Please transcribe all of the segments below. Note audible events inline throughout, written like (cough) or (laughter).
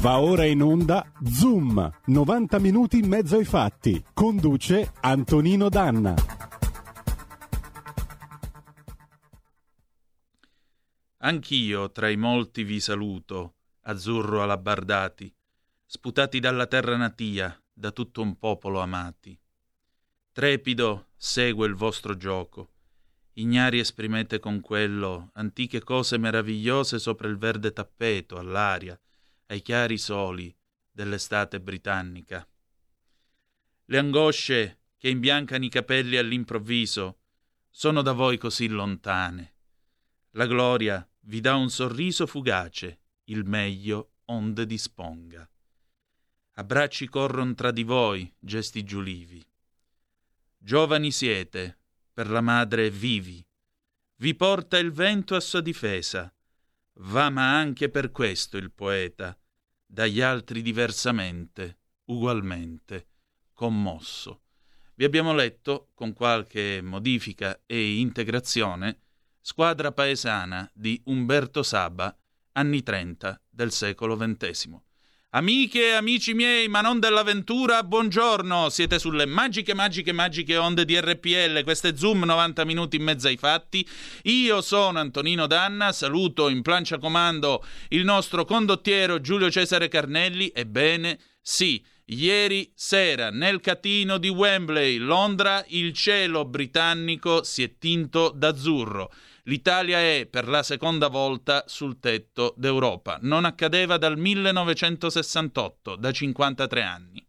Va ora in onda Zoom, 90 minuti in mezzo ai fatti. Conduce Antonino Danna. Anch'io tra i molti vi saluto, azzurro alabardati, sputati dalla terra natia, da tutto un popolo amati. Trepido segue il vostro gioco, ignari esprimete con quello antiche cose meravigliose sopra il verde tappeto, all'aria, ai chiari soli dell'estate britannica. Le angosce che imbiancano i capelli all'improvviso sono da voi così lontane. La gloria vi dà un sorriso fugace, il meglio onde disponga. Abbracci corrono tra di voi, gesti giulivi. Giovani siete, per la madre vivi. Vi porta il vento a sua difesa, Va ma anche per questo il poeta, dagli altri diversamente, ugualmente, commosso. Vi abbiamo letto, con qualche modifica e integrazione, Squadra paesana di Umberto Saba, anni 30 del secolo XX. Amiche e amici miei, ma non dell'avventura, buongiorno! Siete sulle magiche, magiche, magiche onde di RPL, queste Zoom 90 minuti in mezzo ai fatti. Io sono Antonino Danna, saluto in plancia comando il nostro condottiero Giulio Cesare Carnelli. Ebbene, sì, ieri sera nel catino di Wembley, Londra, il cielo britannico si è tinto d'azzurro. L'Italia è per la seconda volta sul tetto d'Europa. Non accadeva dal 1968, da 53 anni.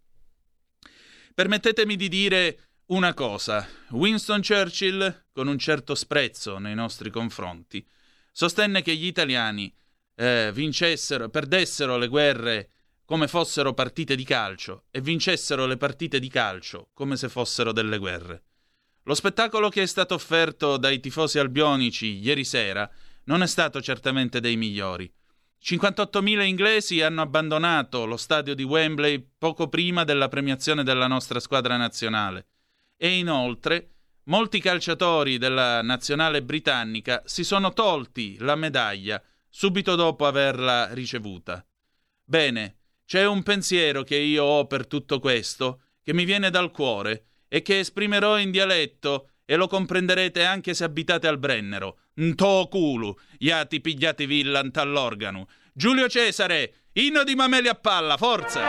Permettetemi di dire una cosa. Winston Churchill, con un certo sprezzo nei nostri confronti, sostenne che gli italiani eh, vincessero, perdessero le guerre come fossero partite di calcio e vincessero le partite di calcio come se fossero delle guerre. Lo spettacolo che è stato offerto dai tifosi albionici ieri sera non è stato certamente dei migliori. 58.000 inglesi hanno abbandonato lo stadio di Wembley poco prima della premiazione della nostra squadra nazionale e inoltre molti calciatori della nazionale britannica si sono tolti la medaglia subito dopo averla ricevuta. Bene, c'è un pensiero che io ho per tutto questo che mi viene dal cuore e che esprimerò in dialetto e lo comprenderete anche se abitate al Brennero. Nto culu, iati pigliati villant all'organo. Giulio Cesare, inno di Mameli a palla, forza!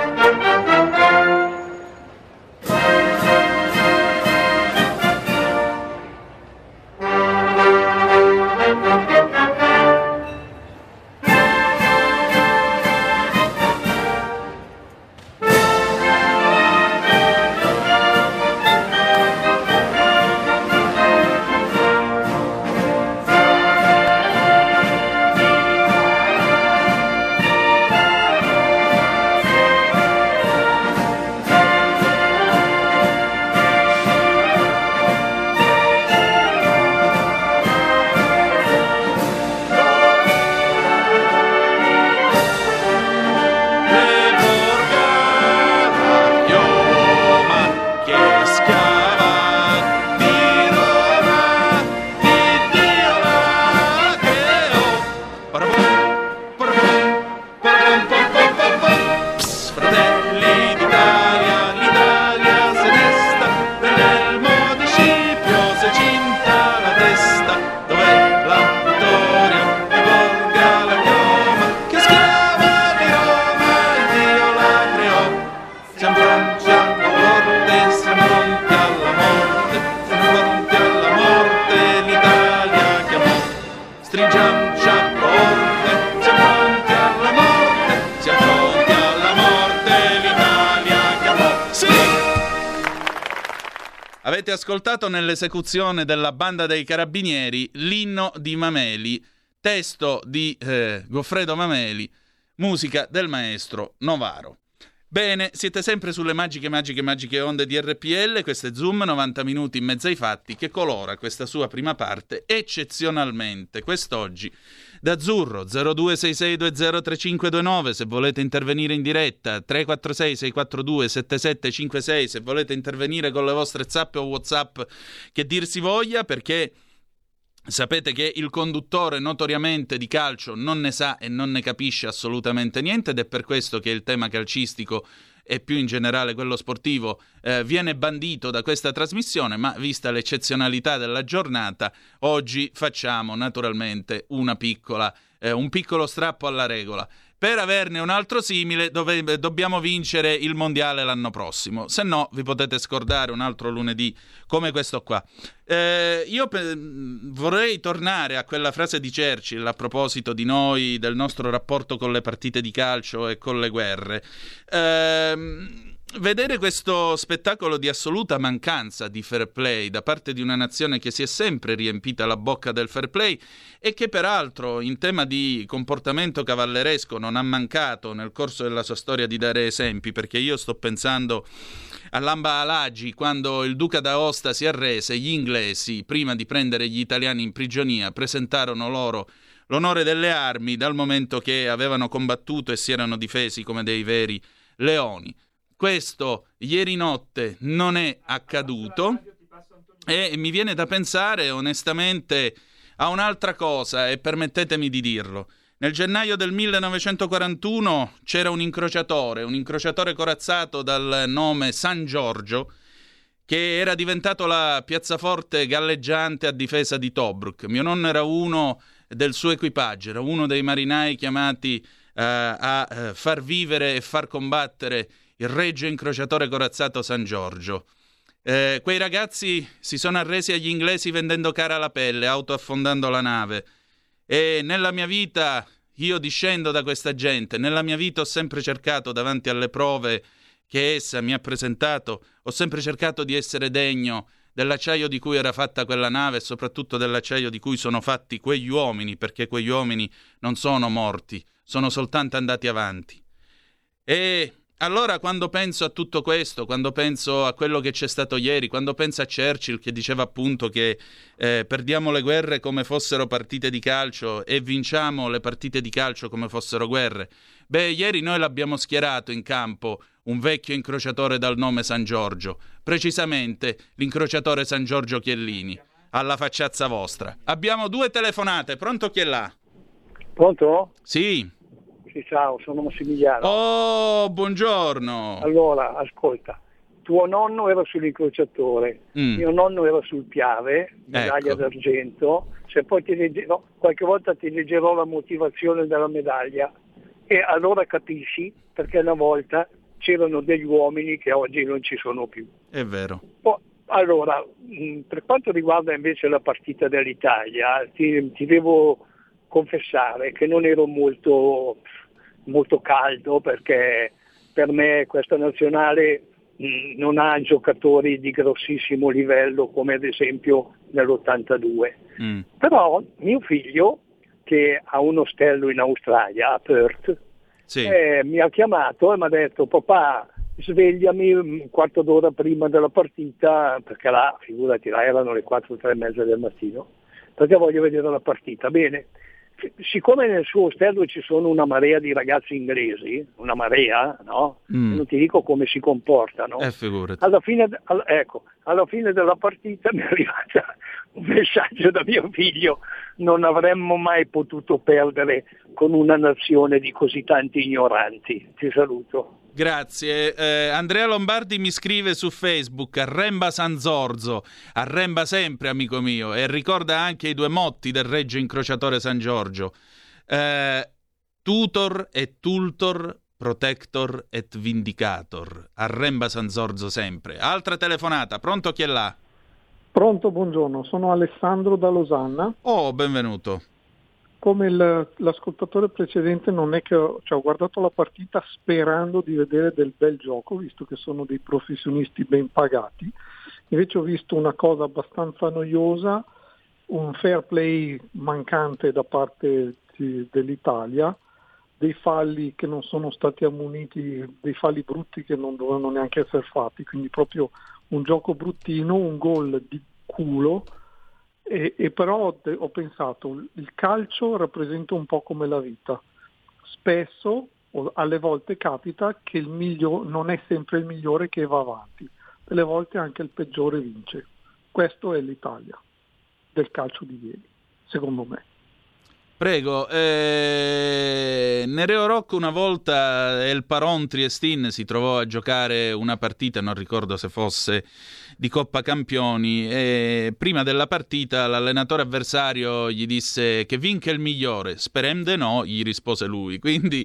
Ascoltato nell'esecuzione della banda dei carabinieri l'inno di Mameli, testo di eh, Goffredo Mameli, musica del maestro Novaro. Bene, siete sempre sulle magiche, magiche, magiche onde di RPL, queste Zoom 90 minuti in mezzo ai fatti che colora questa sua prima parte eccezionalmente. Quest'oggi D'azzurro 0266203529 se volete intervenire in diretta, 346 642 7756 se volete intervenire con le vostre zappe o whatsapp che dir si voglia perché Sapete che il conduttore notoriamente di calcio non ne sa e non ne capisce assolutamente niente ed è per questo che il tema calcistico e più in generale quello sportivo eh, viene bandito da questa trasmissione, ma vista l'eccezionalità della giornata, oggi facciamo naturalmente piccola, eh, un piccolo strappo alla regola per averne un altro simile dove, dobbiamo vincere il mondiale l'anno prossimo. Se no, vi potete scordare un altro lunedì come questo qua. Eh, io pe- vorrei tornare a quella frase di Churchill a proposito di noi, del nostro rapporto con le partite di calcio e con le guerre. Eh, vedere questo spettacolo di assoluta mancanza di fair play da parte di una nazione che si è sempre riempita la bocca del fair play e che peraltro in tema di comportamento cavalleresco non ha mancato nel corso della sua storia di dare esempi, perché io sto pensando all'Amba Alagi quando il duca d'Aosta si arrese, gli inglesi, prima di prendere gli italiani in prigionia, presentarono loro l'onore delle armi dal momento che avevano combattuto e si erano difesi come dei veri leoni. Questo ieri notte non è accaduto e mi viene da pensare onestamente a un'altra cosa e permettetemi di dirlo. Nel gennaio del 1941 c'era un incrociatore, un incrociatore corazzato dal nome San Giorgio, che era diventato la piazzaforte galleggiante a difesa di Tobruk. Mio nonno era uno del suo equipaggio, era uno dei marinai chiamati uh, a uh, far vivere e far combattere il regio incrociatore corazzato San Giorgio. Eh, quei ragazzi si sono arresi agli inglesi vendendo cara la pelle, autoaffondando la nave. E nella mia vita, io discendo da questa gente, nella mia vita ho sempre cercato davanti alle prove che essa mi ha presentato, ho sempre cercato di essere degno dell'acciaio di cui era fatta quella nave e soprattutto dell'acciaio di cui sono fatti quegli uomini, perché quegli uomini non sono morti, sono soltanto andati avanti. E allora quando penso a tutto questo, quando penso a quello che c'è stato ieri, quando penso a Churchill che diceva appunto che eh, perdiamo le guerre come fossero partite di calcio e vinciamo le partite di calcio come fossero guerre, beh, ieri noi l'abbiamo schierato in campo un vecchio incrociatore dal nome San Giorgio, precisamente l'incrociatore San Giorgio Chiellini, alla facciazza vostra. Abbiamo due telefonate, pronto chi è là? Pronto? Sì. Sì, ciao, sono Massimiliano. Oh, buongiorno. Allora, ascolta, tuo nonno era sull'incrociatore, mm. mio nonno era sul Piave, medaglia ecco. d'argento, se poi ti leggerò, qualche volta ti leggerò la motivazione della medaglia e allora capisci perché una volta c'erano degli uomini che oggi non ci sono più. È vero. Poi, allora, mm, per quanto riguarda invece la partita dell'Italia, ti, ti devo confessare che non ero molto, molto caldo perché per me questa nazionale non ha giocatori di grossissimo livello come ad esempio nell'82. Mm. Però mio figlio, che ha un ostello in Australia, a Perth, sì. eh, mi ha chiamato e mi ha detto papà svegliami un quarto d'ora prima della partita, perché là, figurati, là erano le 4 tre e mezza del mattino, perché voglio vedere la partita. Bene, siccome nel suo ostello ci sono una marea di ragazzi inglesi, una marea, no? Mm. Non ti dico come si comportano. Eh, alla, fine, all, ecco, alla fine della partita (laughs) mi è arrivato un messaggio da mio figlio, non avremmo mai potuto perdere con una nazione di così tanti ignoranti. Ti saluto. Grazie. Eh, Andrea Lombardi mi scrive su Facebook, arremba San Zorzo, arremba sempre amico mio e ricorda anche i due motti del regio incrociatore San Giorgio. Eh, tutor e tultor, protector et vindicator. Arremba San Zorzo sempre. Altra telefonata, pronto chi è là? Pronto, buongiorno, sono Alessandro da Losanna. Oh, benvenuto come il, l'ascoltatore precedente non è che ho, cioè, ho, guardato la partita sperando di vedere del bel gioco, visto che sono dei professionisti ben pagati, invece ho visto una cosa abbastanza noiosa, un fair play mancante da parte di, dell'Italia, dei falli che non sono stati ammoniti, dei falli brutti che non dovevano neanche essere fatti, quindi proprio un gioco bruttino, un gol di culo e, e però ho pensato, il calcio rappresenta un po' come la vita. Spesso, o alle volte capita che il migliore non è sempre il migliore che va avanti, delle volte anche il peggiore vince. Questo è l'Italia del calcio di ieri. secondo me. Prego, eh, Nereo Rocco una volta El Paron Triestin si trovò a giocare una partita, non ricordo se fosse di Coppa Campioni, e prima della partita l'allenatore avversario gli disse che vinca il migliore, sperem de no, gli rispose lui. Quindi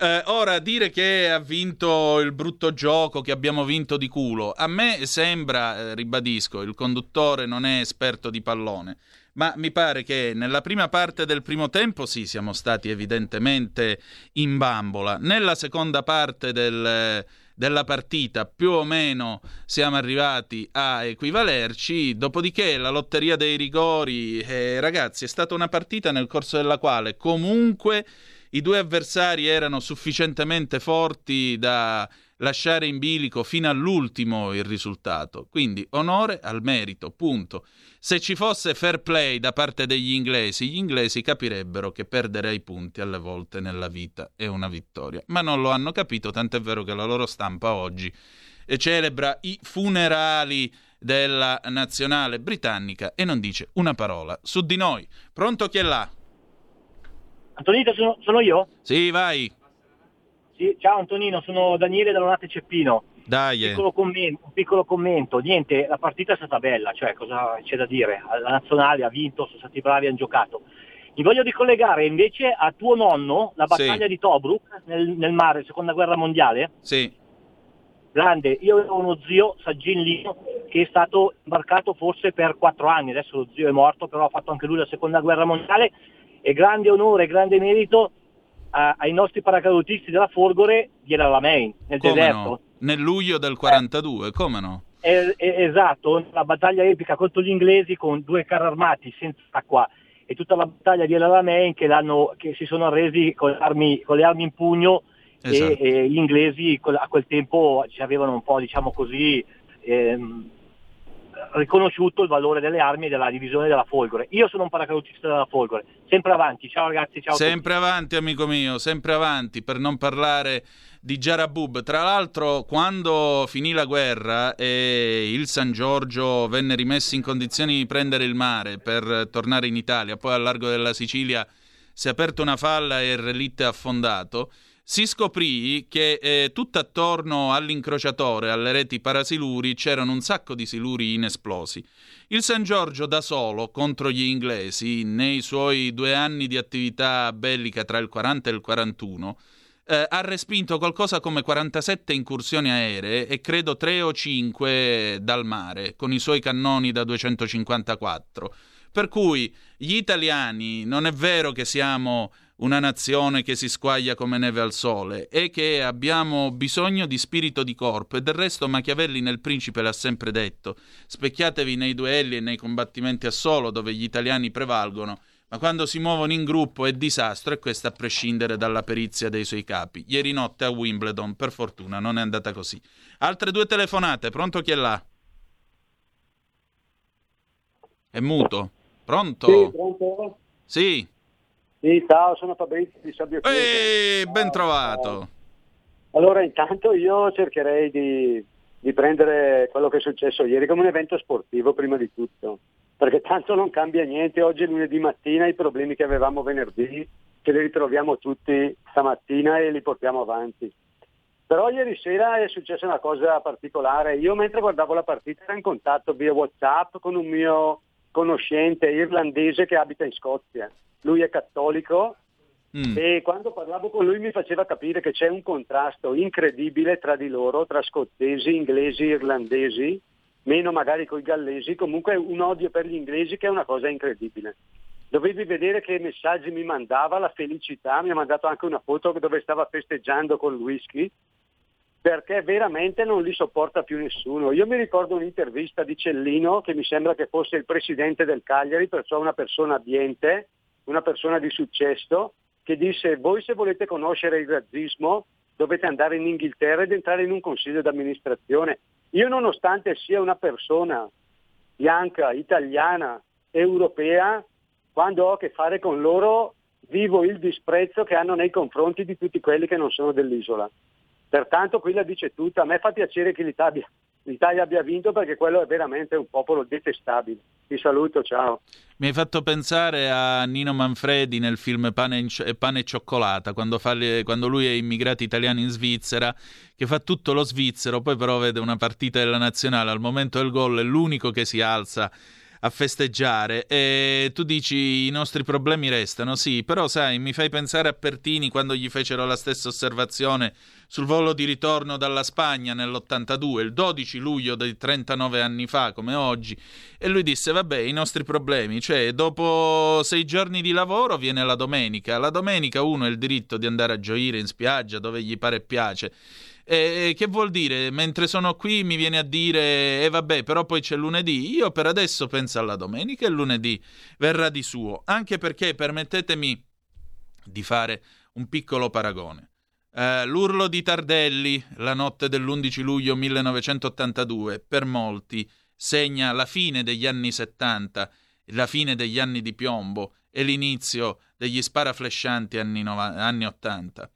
eh, ora dire che ha vinto il brutto gioco, che abbiamo vinto di culo, a me sembra, eh, ribadisco, il conduttore non è esperto di pallone ma mi pare che nella prima parte del primo tempo sì, siamo stati evidentemente in bambola. Nella seconda parte del, della partita più o meno siamo arrivati a equivalerci, dopodiché la lotteria dei rigori, eh, ragazzi, è stata una partita nel corso della quale comunque i due avversari erano sufficientemente forti da lasciare in bilico fino all'ultimo il risultato. Quindi onore al merito, punto. Se ci fosse fair play da parte degli inglesi, gli inglesi capirebbero che perdere i punti alle volte nella vita è una vittoria. Ma non lo hanno capito, tant'è vero che la loro stampa oggi celebra i funerali della nazionale britannica e non dice una parola su di noi. Pronto chi è là? Antonino, sono, sono io? Sì, vai. Sì, ciao Antonino, sono Daniele Dall'Onate Ceppino. Dai. Un piccolo, commento, un piccolo commento, niente, la partita è stata bella, cioè cosa c'è da dire? La nazionale ha vinto, sono stati bravi, hanno giocato. Mi voglio ricollegare invece a tuo nonno, la battaglia Sì. di Tobruk nel, nel mare, seconda guerra mondiale. Sì, Grande, io avevo uno zio, Saggin Lino, che è stato imbarcato forse per quattro anni, adesso lo zio è morto, però ha fatto anche lui la seconda guerra mondiale e grande onore, grande merito a- ai nostri paracadutisti della Folgore di El Alamein, nel come deserto. no? Nel luglio del 42, come no? Eh, eh, esatto, la battaglia epica contro gli inglesi con due carri armati senza acqua e tutta la battaglia di El Alamein che, che si sono arresi con le armi, con le armi in pugno Esatto. e, e gli inglesi a quel tempo ci avevano un po' diciamo così ehm, riconosciuto il valore delle armi e della divisione della Folgore. Io sono un paracadutista della Folgore, sempre avanti, ciao ragazzi, ciao. Sempre avanti, amico mio, sempre avanti, per non parlare di Jarabub. Tra l'altro, quando finì la guerra e il San Giorgio venne rimesso in condizioni di prendere il mare per tornare in Italia, poi al largo della Sicilia si è aperta una falla e il relitto è affondato, si scoprì che eh, tutto attorno all'incrociatore, alle reti parasiluri, c'erano un sacco di siluri inessplosi. Il San Giorgio da solo contro gli inglesi, nei suoi due anni di attività bellica tra il 40 e il 41, eh, ha respinto qualcosa come 47 incursioni aeree e credo 3 o 5 dal mare, con i suoi cannoni da 254. Per cui gli italiani non è vero che siamo una nazione che si squaglia come neve al sole, è che abbiamo bisogno di spirito di corpo e del resto Machiavelli nel Principe l'ha sempre detto, specchiatevi nei duelli e nei combattimenti a solo dove gli italiani prevalgono, ma quando si muovono in gruppo è disastro e questo a prescindere dalla perizia dei suoi capi. Ieri notte a Wimbledon, per fortuna, non è andata così. Altre due telefonate, pronto chi è là? È muto. Pronto? Sì, pronto? Sì. Sì, ciao, sono Fabrizio di Sabbio. Ehi, ben trovato. Allora, intanto io cercherei di, di prendere quello che è successo ieri come un evento sportivo prima di tutto, perché tanto non cambia niente. Oggi è lunedì mattina, i problemi che avevamo venerdì ce li ritroviamo tutti stamattina e li portiamo avanti. Però ieri sera è successa una cosa particolare. Io mentre guardavo la partita ero in contatto via WhatsApp con un mio conoscente irlandese che abita in Scozia. Lui è cattolico Mm. e quando parlavo con lui mi faceva capire che c'è un contrasto incredibile tra di loro, tra scozzesi, inglesi, irlandesi, meno magari coi gallesi, comunque un odio per gli inglesi che è una cosa incredibile. Dovevi vedere che messaggi mi mandava, la felicità, mi ha mandato anche una foto dove stava festeggiando con il whisky, perché veramente non li sopporta più nessuno. Io mi ricordo un'intervista di Cellino, che mi sembra che fosse il presidente del Cagliari, perciò una persona abbiente, una persona di successo, che disse voi se volete conoscere il razzismo dovete andare in Inghilterra ed entrare in un consiglio d'amministrazione. Io nonostante sia una persona bianca, italiana, europea, quando ho a che fare con loro vivo il disprezzo che hanno nei confronti di tutti quelli che non sono dell'isola. Pertanto qui la dice tutta, a me fa piacere che l'Italia, l'Italia abbia vinto perché quello è veramente un popolo detestabile. Ti saluto, ciao. Mi hai fatto pensare a Nino Manfredi nel film Pane, Pane e Cioccolata, quando, fa quando lui è immigrato italiano in Svizzera, che fa tutto lo svizzero, poi però vede una partita della nazionale, al momento del gol è l'unico che si alza a festeggiare. E tu dici i nostri problemi restano, sì, però sai, mi fai pensare a Pertini quando gli fecero la stessa osservazione sul volo di ritorno dalla Spagna nell'82, il 12 luglio di 39 anni fa, come oggi, e lui disse, vabbè, i nostri problemi, cioè dopo sei giorni di lavoro viene la domenica, la domenica uno ha il diritto di andare a gioire in spiaggia dove gli pare e piace, e che vuol dire? Mentre sono qui mi viene a dire, e eh, vabbè, però poi c'è lunedì. Io per adesso penso alla domenica e lunedì verrà di suo. Anche perché, permettetemi di fare un piccolo paragone. Uh, l'urlo di Tardelli, la notte dell'11 luglio 1982, per molti segna la fine degli anni 70, la fine degli anni di piombo e l'inizio degli sparaflescianti anni, no- anni 80.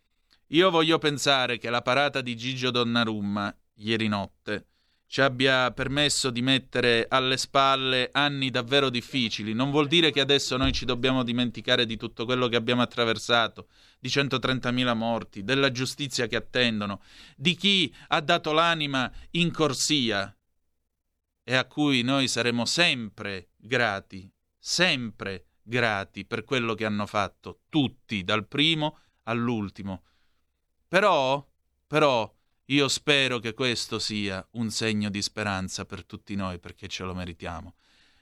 Io voglio pensare che la parata di Gigio Donnarumma, ieri notte, ci abbia permesso di mettere alle spalle anni davvero difficili. Non vuol dire che adesso noi ci dobbiamo dimenticare di tutto quello che abbiamo attraversato, di 130.000 morti, della giustizia che attendono, di chi ha dato l'anima in corsia e a cui noi saremo sempre grati, sempre grati per quello che hanno fatto, tutti, dal primo all'ultimo però, però, io spero che questo sia un segno di speranza per tutti noi, perché ce lo meritiamo.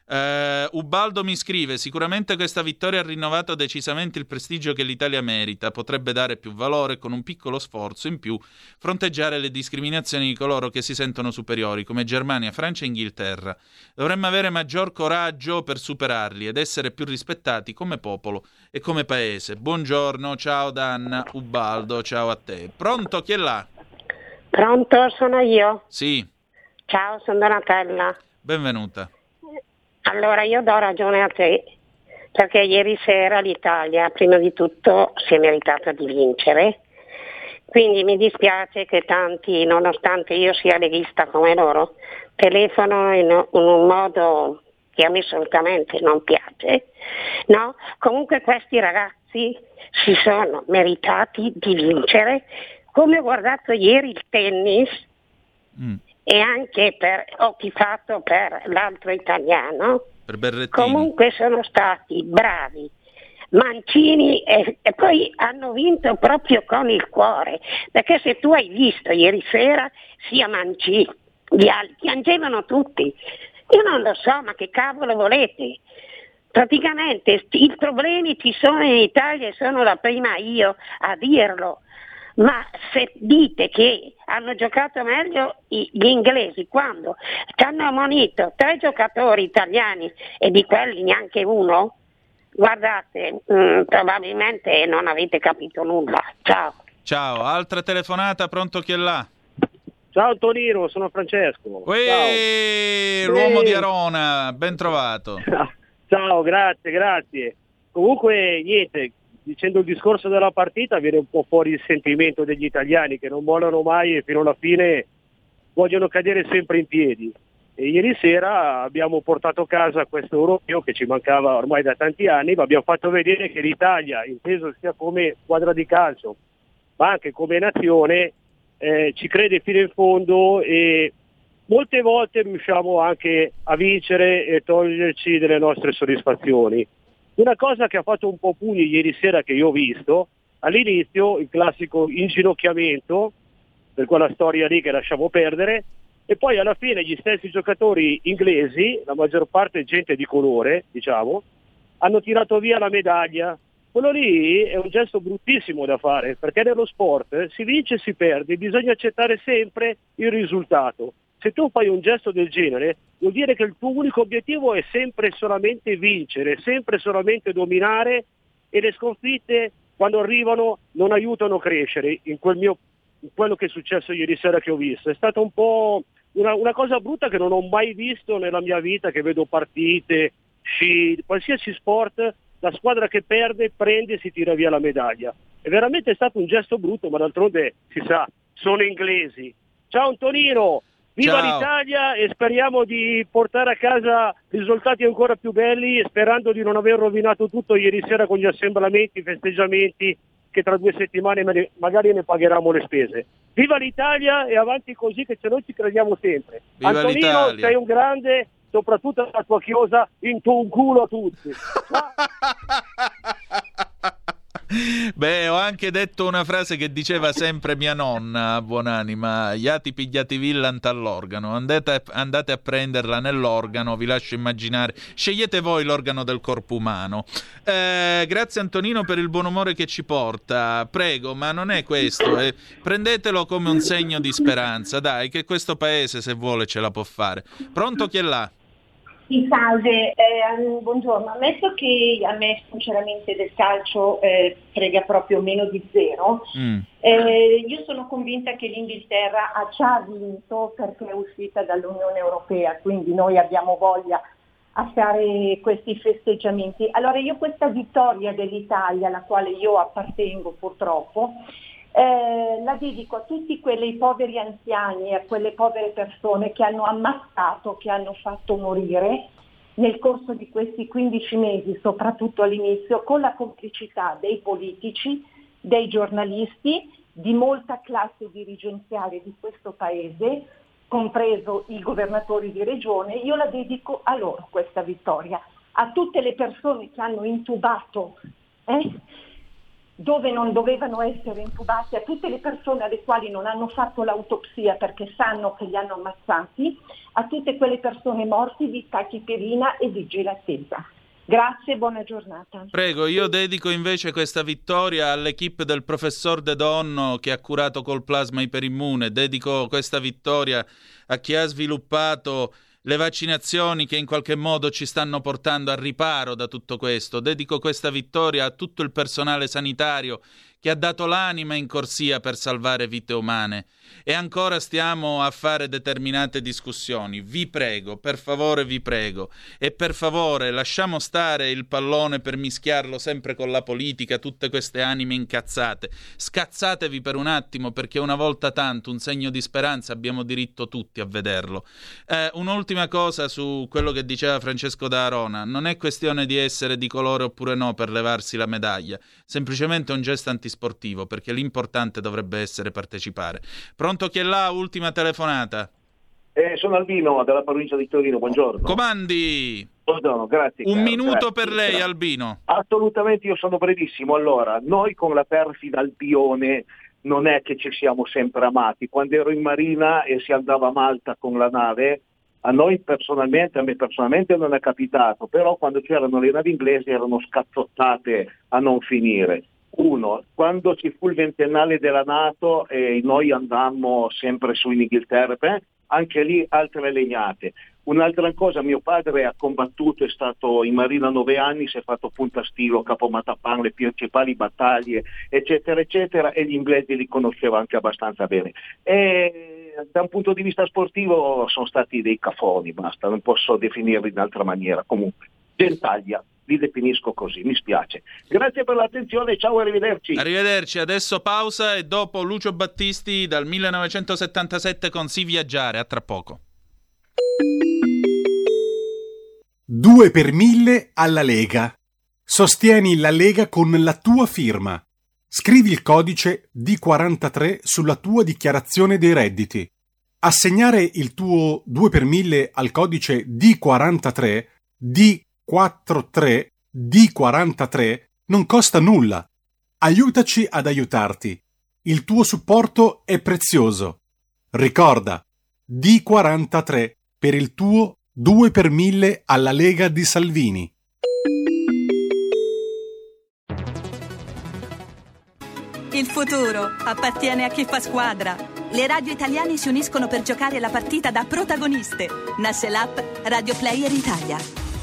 Uh, Ubaldo mi scrive: Sicuramente questa vittoria ha rinnovato decisamente il prestigio che l'Italia merita. Potrebbe dare più valore con un piccolo sforzo in più fronteggiare le discriminazioni di coloro che si sentono superiori, come Germania, Francia e Inghilterra. Dovremmo avere maggior coraggio per superarli ed essere più rispettati come popolo e come paese. Buongiorno, ciao Danna, Ubaldo, ciao a te. Pronto, chi è là? Pronto, sono io. Sì. Ciao, sono Donatella. Benvenuta. Allora io do ragione a te, perché ieri sera l'Italia prima di tutto si è meritata di vincere, quindi mi dispiace che tanti, nonostante io sia leghista come loro, telefonano in, un modo che a me assolutamente non piace. No? Comunque questi ragazzi si sono meritati di vincere, come ho guardato ieri il tennis. Mm e anche per, ho tifato per l'altro italiano. Per Berrettini. Comunque sono stati bravi. Mancini e, e, poi hanno vinto proprio con il cuore, perché se tu hai visto ieri sera sia Mancini, gli altri piangevano tutti. Io non lo so, ma che cavolo volete? Praticamente i problemi ci sono in Italia e sono la prima io a dirlo ma se dite che hanno giocato meglio gli inglesi quando ci hanno ammonito tre giocatori italiani e di quelli neanche uno, guardate, mh, mm, probabilmente non avete capito nulla. Ciao. Ciao, altra telefonata, pronto chi è là? Ciao Tonino, sono Francesco. Uè, l'uomo di Arona, ben trovato. (laughs) Ciao, grazie, grazie. Comunque, niente, dicendo il discorso della partita viene un po' fuori il sentimento degli italiani che non mollano mai e fino alla fine vogliono cadere sempre in piedi. E ieri sera abbiamo portato a casa questo europeo che ci mancava ormai da tanti anni, ma abbiamo fatto vedere che l'Italia, inteso sia come squadra di calcio, ma anche come nazione, eh, ci crede fino in fondo e molte volte riusciamo anche a vincere e toglierci delle nostre soddisfazioni. Una cosa che ha fatto un po' pugni ieri sera che io ho visto, all'inizio il classico inginocchiamento, per quella storia lì che lasciamo perdere, e poi alla fine gli stessi giocatori inglesi, la maggior parte gente di colore, diciamo, hanno tirato via la medaglia. Quello lì è un gesto bruttissimo da fare, perché nello sport si vince e si perde, bisogna accettare sempre il risultato se tu fai un gesto del genere, vuol dire che il tuo unico obiettivo è sempre e solamente vincere, sempre e solamente dominare e le sconfitte quando arrivano non aiutano a crescere in, quel mio, in quello che è successo ieri sera che ho visto. È stata un po' una, una cosa brutta che non ho mai visto nella mia vita, che vedo partite, sci, qualsiasi sport, la squadra che perde prende e si tira via la medaglia. È veramente stato un gesto brutto, ma d'altronde si sa, sono inglesi. Ciao Antonino, Viva Ciao. l'Italia e speriamo di portare a casa risultati ancora più belli, sperando di non aver rovinato tutto ieri sera con gli assemblamenti, i festeggiamenti, che tra due settimane magari ne pagheremo le spese. Viva l'Italia e avanti così che ce noi ci crediamo sempre. Viva Antonino, l'Italia. sei un grande, soprattutto la tua chiosa, in tu un culo a tutti. (laughs) Beh, ho anche detto una frase che diceva sempre mia nonna, buonanima, iati pigliati villant all'organo, andate a, andate a prenderla nell'organo, vi lascio immaginare, scegliete voi l'organo del corpo umano. Eh, grazie Antonino per il buon umore che ci porta, prego, ma non è questo, eh. prendetelo come un segno di speranza, dai, che questo paese se vuole ce la può fare. Pronto chi è là? Sì, salve, eh, buongiorno. Ammetto che a me sinceramente del calcio eh, frega proprio meno di zero. Mm. Eh, io sono convinta che l'Inghilterra ha già vinto perché è uscita dall'Unione Europea, quindi noi abbiamo voglia a fare questi festeggiamenti. Allora io questa vittoria dell'Italia, alla quale io appartengo purtroppo, eh, la dedico a tutti quei poveri anziani e a quelle povere persone che hanno ammazzato, che hanno fatto morire nel corso di questi 15 mesi, soprattutto all'inizio, con la complicità dei politici, dei giornalisti, di molta classe dirigenziale di questo paese, compreso i governatori di regione, io la dedico a loro questa vittoria, a tutte le persone che hanno intubato eh, dove non dovevano essere intubati, a tutte le persone alle quali non hanno fatto l'autopsia perché sanno che li hanno ammazzati, a tutte quelle persone morte di tachipirina e di gelatezza. Grazie, buona giornata. Prego, io dedico invece questa vittoria all'equipe del professor De Donno che ha curato col plasma iperimmune. Dedico questa vittoria a chi ha sviluppato le vaccinazioni che in qualche modo ci stanno portando al riparo da tutto questo. Dedico questa vittoria a tutto il personale sanitario che ha dato l'anima in corsia per salvare vite umane. E ancora stiamo a fare determinate discussioni. Vi prego, per favore vi prego. E per favore lasciamo stare il pallone per mischiarlo sempre con la politica, tutte queste anime incazzate. Scazzatevi per un attimo perché una volta tanto un segno di speranza abbiamo diritto tutti a vederlo. Eh, un'ultima cosa su quello che diceva Francesco da Arona. Non è questione di essere di colore oppure no per levarsi la medaglia. Semplicemente un gesto antisportivo perché l'importante dovrebbe essere partecipare. Pronto chi è là? Ultima telefonata. Eh, sono Albino della provincia di Torino, buongiorno. Comandi! Buongiorno, grazie. Un caro, minuto grazie, per lei, grazie. Albino. Assolutamente, io sono brevissimo. Allora, noi con la perfida Albione non è che ci siamo sempre amati. Quando ero in marina e si andava a Malta con la nave, a noi personalmente, a me personalmente non è capitato, però quando c'erano le navi inglesi erano scazzottate a non finire. Uno, quando ci fu il ventennale della Nato e noi andammo sempre su in Inghilterra, beh, anche lì altre legnate. Un'altra cosa, mio padre ha combattuto, è stato in marina nove anni, si è fatto punta stilo, capo Matapan, le principali battaglie, eccetera, eccetera, e gli inglesi li conosceva anche abbastanza bene. E da un punto di vista sportivo sono stati dei cafoni, basta, non posso definirli in altra maniera. Comunque, gentaglia, li definisco così, mi spiace. Grazie per l'attenzione, ciao e arrivederci. Arrivederci, adesso pausa e dopo Lucio Battisti dal 1977 con Si Viaggiare, a tra poco. 2 per 1000 alla Lega. Sostieni la Lega con la tua firma. Scrivi il codice D43 sulla tua dichiarazione dei redditi. Assegnare il tuo 2 per 1000 al codice D43, D43, D43 non costa nulla. Aiutaci ad aiutarti. Il tuo supporto è prezioso. Ricorda, D43 per il tuo 2 per 1000 alla Lega di Salvini. Il futuro appartiene a chi fa squadra. Le radio italiane si uniscono per giocare la partita da protagoniste. Nasce l'app Radio Player Italia.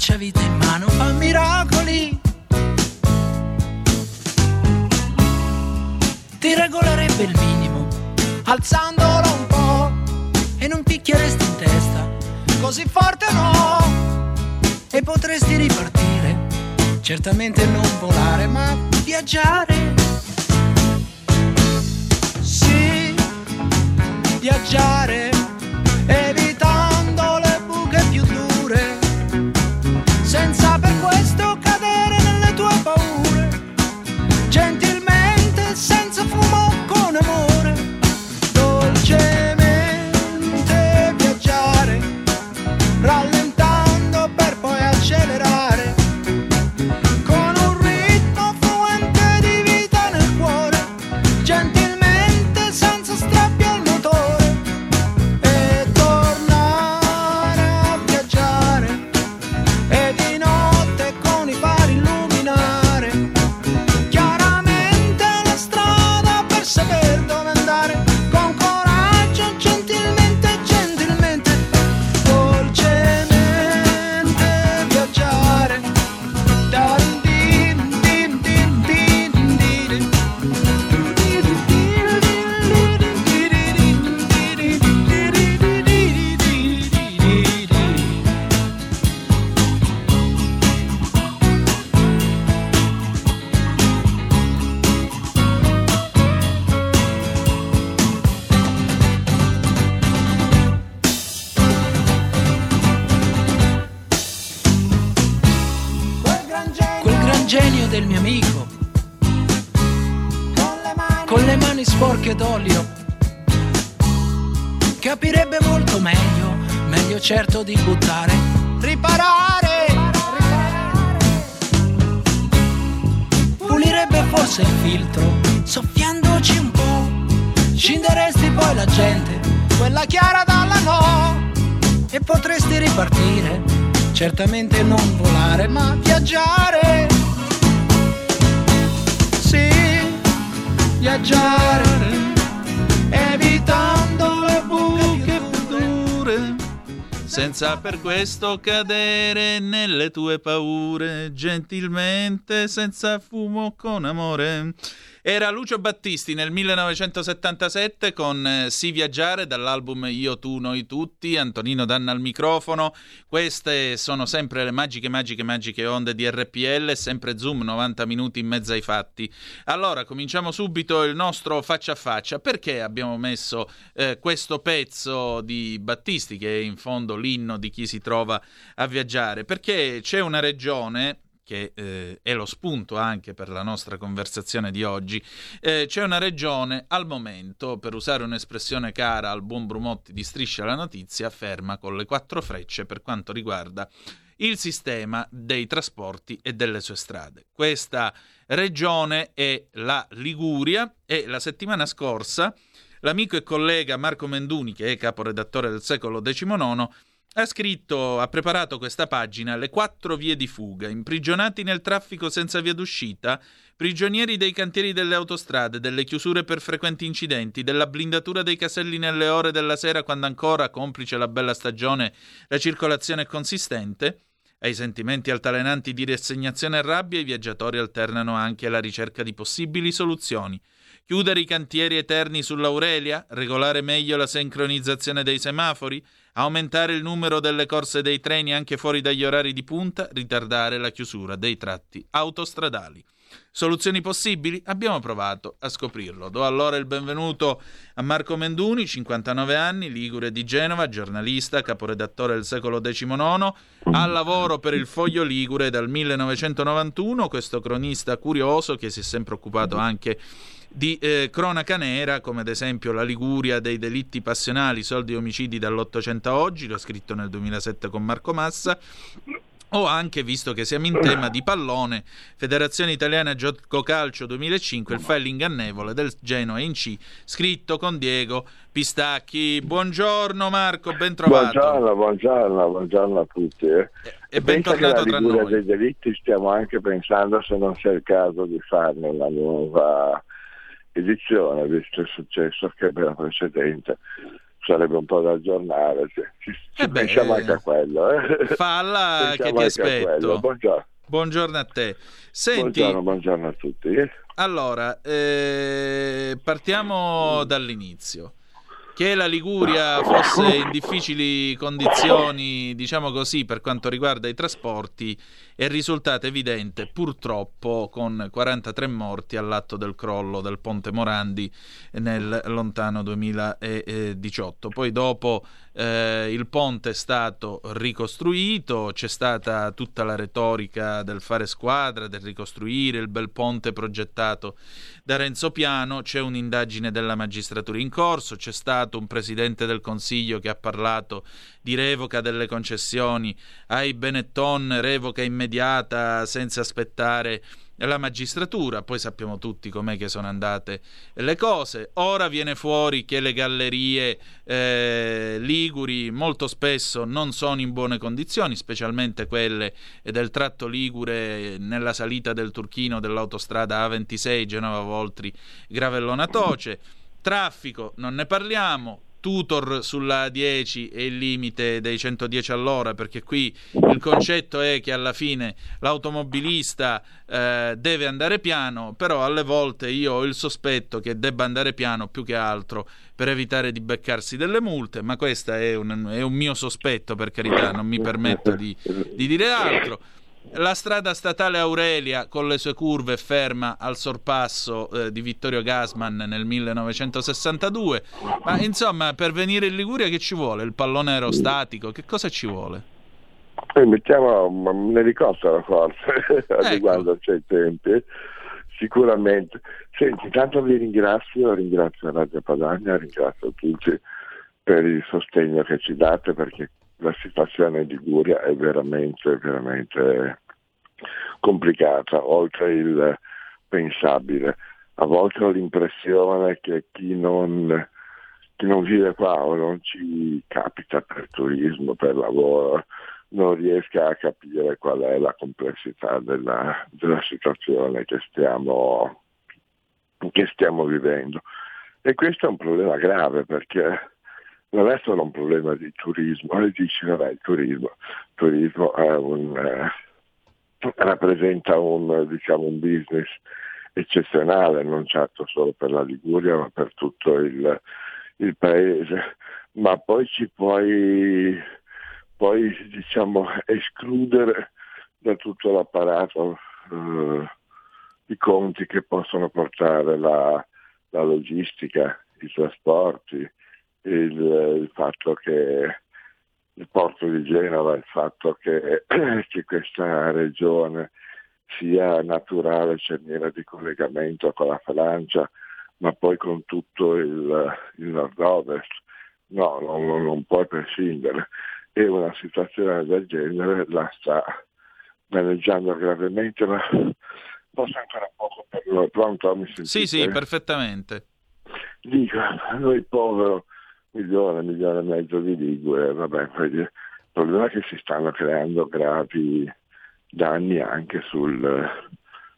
Con un cacciavite in mano, fa miracoli. Ti regolerebbe il minimo, alzandolo un po' e non picchieresti in testa, così forte no, e potresti ripartire certamente certo di buttare, riparare, pulirebbe forse il filtro, soffiandoci un po', scinderesti poi la gente, quella chiara dalla no, e potresti ripartire, certamente non volare, ma viaggiare. Sì, viaggiare, evitando senza per questo cadere nelle tue paure, gentilmente, senza fumo, con amore. Era Lucio Battisti nel 1977 con eh, Si viaggiare dall'album Io, tu, noi tutti, Antonino Danna al microfono. Queste sono sempre le magiche, magiche, magiche onde di RPL, sempre Zoom 90 minuti in mezzo ai fatti. Allora, cominciamo subito il nostro faccia a faccia. Perché abbiamo messo eh, questo pezzo di Battisti, che è in fondo l'inno di chi si trova a viaggiare? Perché c'è una regione che eh, è lo spunto anche per la nostra conversazione di oggi, eh, c'è una regione al momento, per usare un'espressione cara al buon Brumotti di Striscia la Notizia, ferma con le quattro frecce per quanto riguarda il sistema dei trasporti e delle sue strade. Questa regione è la Liguria e la settimana scorsa l'amico e collega Marco Menduni, che è caporedattore del secolo XIX, ha scritto, ha preparato questa pagina, le quattro vie di fuga, imprigionati nel traffico senza via d'uscita, prigionieri dei cantieri delle autostrade, delle chiusure per frequenti incidenti, della blindatura dei caselli nelle ore della sera quando ancora, complice la bella stagione, la circolazione è consistente. Ai sentimenti altalenanti di rassegnazione e rabbia i viaggiatori alternano anche alla ricerca di possibili soluzioni. Chiudere i cantieri eterni sull'Aurelia? Regolare meglio la sincronizzazione dei semafori? Aumentare il numero delle corse dei treni anche fuori dagli orari di punta? Ritardare la chiusura dei tratti autostradali. Soluzioni possibili? Abbiamo provato a scoprirlo. Do allora il benvenuto a Marco Menduni, 59 anni, Ligure di Genova, giornalista, caporedattore del secolo XIX, al lavoro per il Foglio Ligure dal 1991, questo cronista curioso che si è sempre occupato anche di eh, cronaca nera, come ad esempio la Liguria dei delitti passionali, soldi e omicidi dall'Ottocento a oggi, l'ho scritto nel 2007 con Marco Massa, o anche, visto che siamo in tema di pallone, Federazione Italiana Gioco Calcio 2005, il file ingannevole del Genoa in C, scritto con Diego Pistacchi. Buongiorno Marco, ben trovato. Buongiorno, buongiorno, buongiorno a tutti. Eh. E bentornato tra noi. noi. dei delitti stiamo anche pensando se non sia il caso di farne una nuova edizione, visto il successo che abbiamo precedente sarebbe un po' da aggiornare. Ci, ci Eh beh, pensiamo eh, anche a quello. Eh. Falla (laughs) che ti aspetto. Buongiorno. Buongiorno a te. Senti, Buongiorno, buongiorno a tutti. allora, eh, partiamo dall'inizio. Che la Liguria fosse in difficili condizioni, diciamo così, per quanto riguarda i trasporti, è risultato evidente purtroppo con 43 morti all'atto del crollo del ponte Morandi nel lontano 2018. Poi dopo eh, il ponte è stato ricostruito, c'è stata tutta la retorica del fare squadra, del ricostruire il bel ponte progettato da Renzo Piano, c'è un'indagine della magistratura in corso, c'è stato un presidente del Consiglio che ha parlato di revoca delle concessioni ai Benetton, revoca immediata senza aspettare la magistratura, poi sappiamo tutti com'è che sono andate le cose. Ora viene fuori che le gallerie eh, liguri molto spesso non sono in buone condizioni, specialmente quelle del tratto ligure nella salita del Turchino dell'autostrada A26 Genova Voltri Gravellona Toce. Traffico, non ne parliamo, tutor sulla 10 e il limite dei 110 all'ora, perché qui il concetto è che alla fine l'automobilista eh, deve andare piano, però alle volte io ho il sospetto che debba andare piano più che altro per evitare di beccarsi delle multe, ma questo è è un mio sospetto, per carità, non mi permetto di, di dire altro. La strada statale Aurelia con le sue curve ferma al sorpasso eh, di Vittorio Gasman nel 1962, ma insomma per venire in Liguria che ci vuole? Il pallone aerostatico? Che cosa ci vuole? E mettiamo un elicottero forse, (laughs) adeguando ai tempi, sicuramente. Senti, tanto vi ringrazio, ringrazio Radio Padania, ringrazio tutti per il sostegno che ci date perché la situazione in Liguria è veramente, veramente complicata, oltre il pensabile. A volte ho l'impressione che chi non, chi non vive qua o non ci capita per turismo, per lavoro, non riesca a capire qual è la complessità della, della situazione che stiamo, che stiamo vivendo. E questo è un problema grave perché non è solo un problema di turismo, e dici vabbè il turismo, il turismo un, eh, rappresenta un, diciamo, un business eccezionale, non certo solo per la Liguria ma per tutto il, il paese, ma poi ci puoi, puoi diciamo, escludere da tutto l'apparato eh, i conti che possono portare la, la logistica, i trasporti, il, il, fatto che il porto di Genova, il fatto che, (clears throat) che questa regione sia naturale cerniera di collegamento con la Francia, ma poi con tutto il, il nord-ovest. No, non, non puoi prescindere. E una situazione del genere la sta maneggiando gravemente, ma posso ancora poco per Pronto? Mi sentite? Sì, sì, perfettamente. Dico, noi povero milione, milione e mezzo di ligure, vabbè, il problema è che si stanno creando gravi danni anche sul,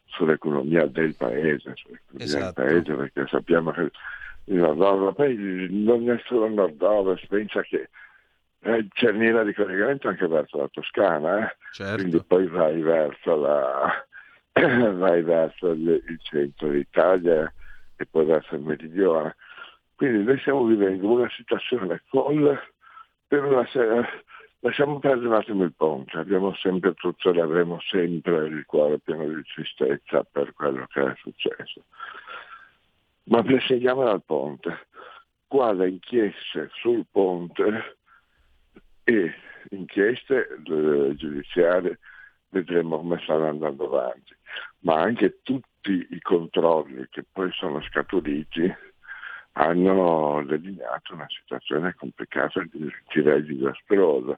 sull'economia del paese, sull'economia Esatto. del paese, perché sappiamo che il nord-ovest, poi non è solo il nord-ovest, pensa che è cerniera di collegamento anche verso la Toscana, eh? Certo. quindi poi vai verso, la, (coughs) vai verso il, il centro d'Italia e poi verso il meridione. Quindi noi stiamo vivendo una situazione folle per una sera. Lasciamo perdere un attimo il ponte, abbiamo sempre tutto e avremo sempre il cuore pieno di tristezza per quello che è successo. Ma prescindiamo dal ponte. Qua le inchieste sul ponte e inchieste eh, giudiziarie vedremo come stanno andando avanti, ma anche tutti i controlli che poi sono scaturiti hanno delineato una situazione complicata, direi disastrosa.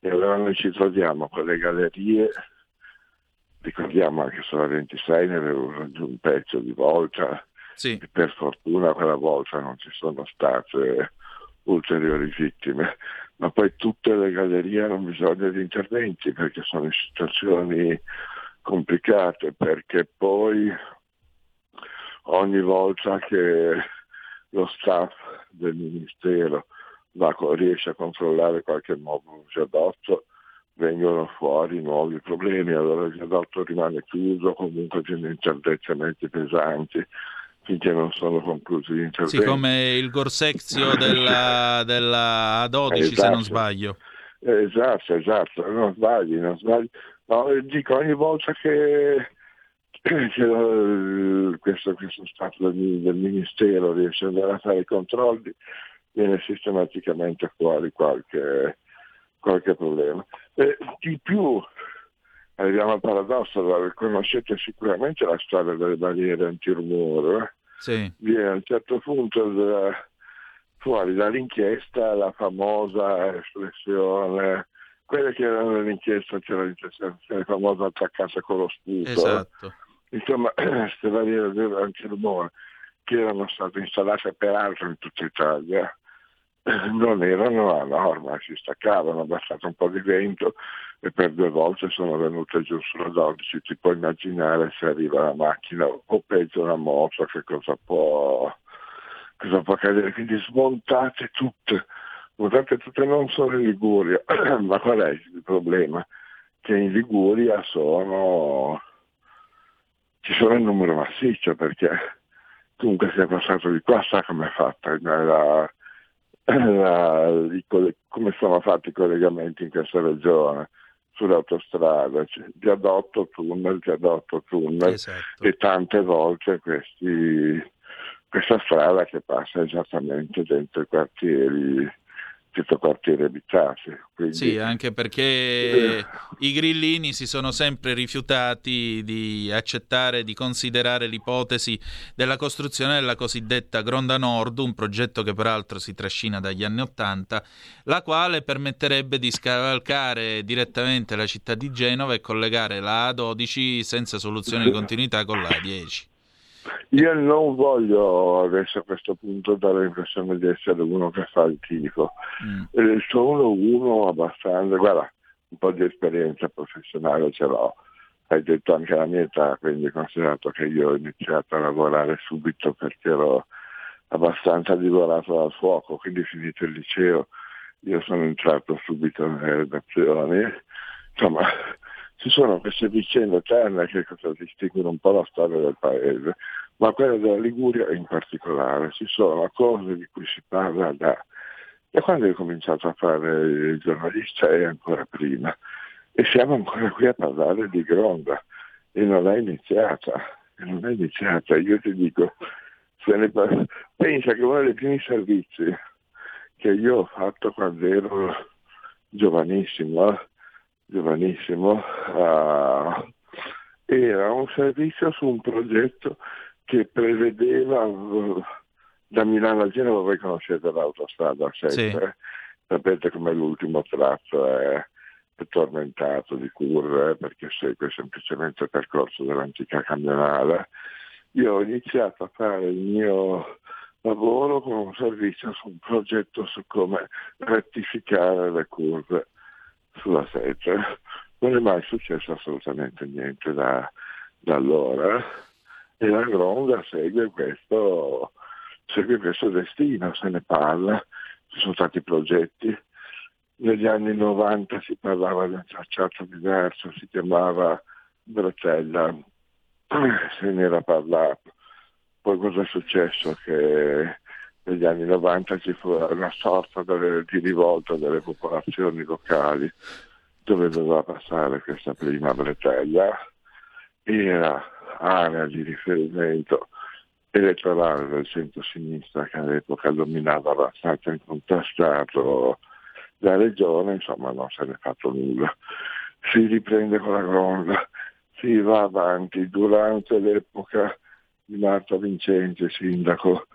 E allora noi ci troviamo con le gallerie, ricordiamo che sono 26, ne avevo un pezzo di volta, sì. e per fortuna quella volta non ci sono state ulteriori vittime, ma poi tutte le gallerie hanno bisogno di interventi perché sono in situazioni complicate, perché poi ogni volta che lo staff del Ministero va, riesce a controllare qualche nuovo viadotto, vengono fuori nuovi problemi, allora il viadotto rimane chiuso, comunque tiene interventi pesanti finché non sono conclusi gli interventi. Sì, come il Gorsezio della, della A12 esatto. se non sbaglio. Esatto, esatto, non sbagli, non sbagli. No, dico ogni volta che questo, questo stato del, del, Ministero riesce ad andare a fare i controlli viene sistematicamente fuori qualche, qualche problema. E di più arriviamo al paradosso, conoscete sicuramente la storia delle barriere antirumore. Eh? Sì. Viene a un certo punto da, fuori dall'inchiesta la famosa espressione, quelle che erano nell'inchiesta c'era l'espressione famosa attaccata con lo sputo. Esatto. Insomma, (clears throat) queste barriere antirumore che erano state installate peraltro in tutta Italia. (clears throat) Non erano a norma, si staccavano, è bastato un po' di vento e per due volte sono venute giù sulla 12, ti puoi immaginare se arriva la macchina o peggio una moto che cosa può, cosa può accadere, quindi smontate tutte, smontate tutte non solo in Liguria, (clears throat) ma qual è il problema? Che in Liguria sono, ci sono il numero massiccio perché comunque si è passato di qua sa come è fatta, la, la, come sono fatti i collegamenti in questa regione sull'autostrada, cioè, viadotto, tunnel, viadotto, tunnel esatto. e tante volte questi, questa strada che passa esattamente dentro i quartieri questo quartiere abitati. Quindi... Sì, anche perché eh. i grillini si sono sempre rifiutati di accettare, di considerare l'ipotesi della costruzione della cosiddetta Gronda Nord, un progetto che peraltro si trascina dagli anni Ottanta, la quale permetterebbe di scavalcare direttamente la città di Genova e collegare la A12 senza soluzione di continuità con la A10. Io non voglio adesso a questo punto dare l'impressione di essere uno che fa il tifo. Mm. Sono uno abbastanza, guarda, un po' di esperienza professionale ce l'ho. Hai detto anche la mia età, quindi considerato che io ho iniziato a lavorare subito perché ero abbastanza divorato dal fuoco, quindi finito il liceo io sono entrato subito nelle redazioni. Insomma, ci sono queste vicende eterne che distinguono un po' la storia del paese, ma quella della Liguria in particolare. Ci sono cose di cui si parla da, da quando ho cominciato a fare il giornalista e ancora prima. E siamo ancora qui a parlare di Gronda e non è iniziata. E non è iniziata. Io ti dico, pensa che uno dei primi servizi che io ho fatto quando ero giovanissimo giovanissimo, uh, era un servizio su un progetto che prevedeva uh, da Milano a Genova, voi conoscete l'autostrada 7, sì. eh? sapete come l'ultimo tratto è, tormentato di curve perché segue semplicemente il percorso dell'antica camionale. Io ho iniziato a fare il mio lavoro con un servizio su un progetto su come rettificare le curve sulla sete. Non è mai successo assolutamente niente da, da allora e la Gronda segue questo, segue questo destino, se ne parla, ci sono stati progetti. Negli anni 90 si parlava di un tracciato diverso, si chiamava Bratella, se ne era parlato. Poi cosa è successo? Che negli anni 90 ci fu una sorta di rivolta delle popolazioni locali dove doveva passare questa prima bretella. Era area di riferimento elettorale del centro-sinistra che all'epoca dominava abbastanza incontrastato la regione, insomma non se ne è fatto nulla. Si riprende con la gronda, si va avanti. Durante l'epoca di Marta Vincenti, sindaco,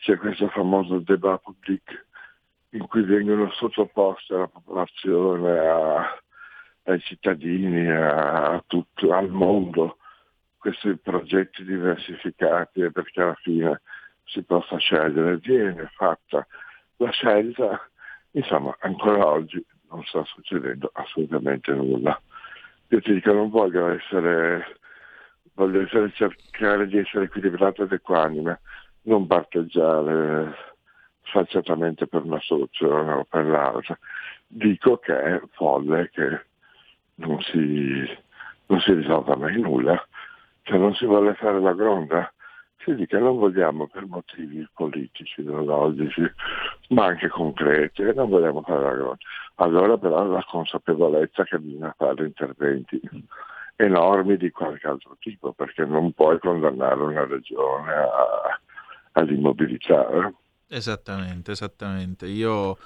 c'è questo famoso débat public in cui vengono sottoposte alla popolazione, a, ai cittadini, a tutto, al mondo, questi progetti diversificati perché alla fine si possa scegliere. Viene fatta la scelta, insomma ancora oggi non sta succedendo assolutamente nulla. Io ti dico, non voglio essere, voglio essere, cercare di essere equilibrato ed equanime, non parteggiare sfacciatamente per una soluzione o per l'altra. Dico che è folle che non si, non si risolva mai nulla se non si vuole fare la gronda, si che non vogliamo per motivi politici, ideologici, ma anche concreti, non vogliamo fare la gronda. Allora però la consapevolezza che bisogna fare interventi enormi di qualche altro tipo, perché non puoi condannare una regione a, all'immobilità. Esattamente, esattamente. Io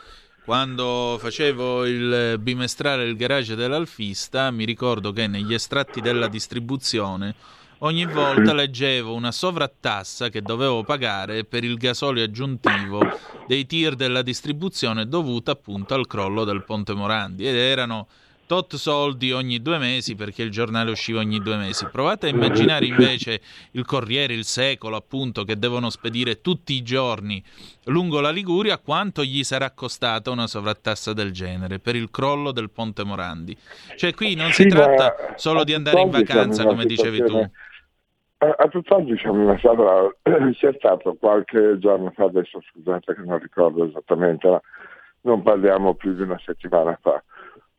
quando facevo il bimestrale Il garage dell'alfista mi ricordo che negli estratti della distribuzione ogni volta leggevo una sovrattassa che dovevo pagare per il gasolio aggiuntivo dei tir della distribuzione dovuta appunto al crollo del Ponte Morandi ed erano tot soldi ogni due mesi perché il giornale usciva ogni due mesi. Provate a immaginare invece il Corriere, il Secolo, appunto, che devono spedire tutti i giorni lungo la Liguria, quanto gli sarà costata una sovrattassa del genere per il crollo del Ponte Morandi. Cioè qui non si tratta solo di andare in vacanza, come dicevi tu a tutt'oggi una sala, (clears throat) c'è stato qualche giorno fa, adesso scusate che non ricordo esattamente, ma non parliamo più di una settimana fa,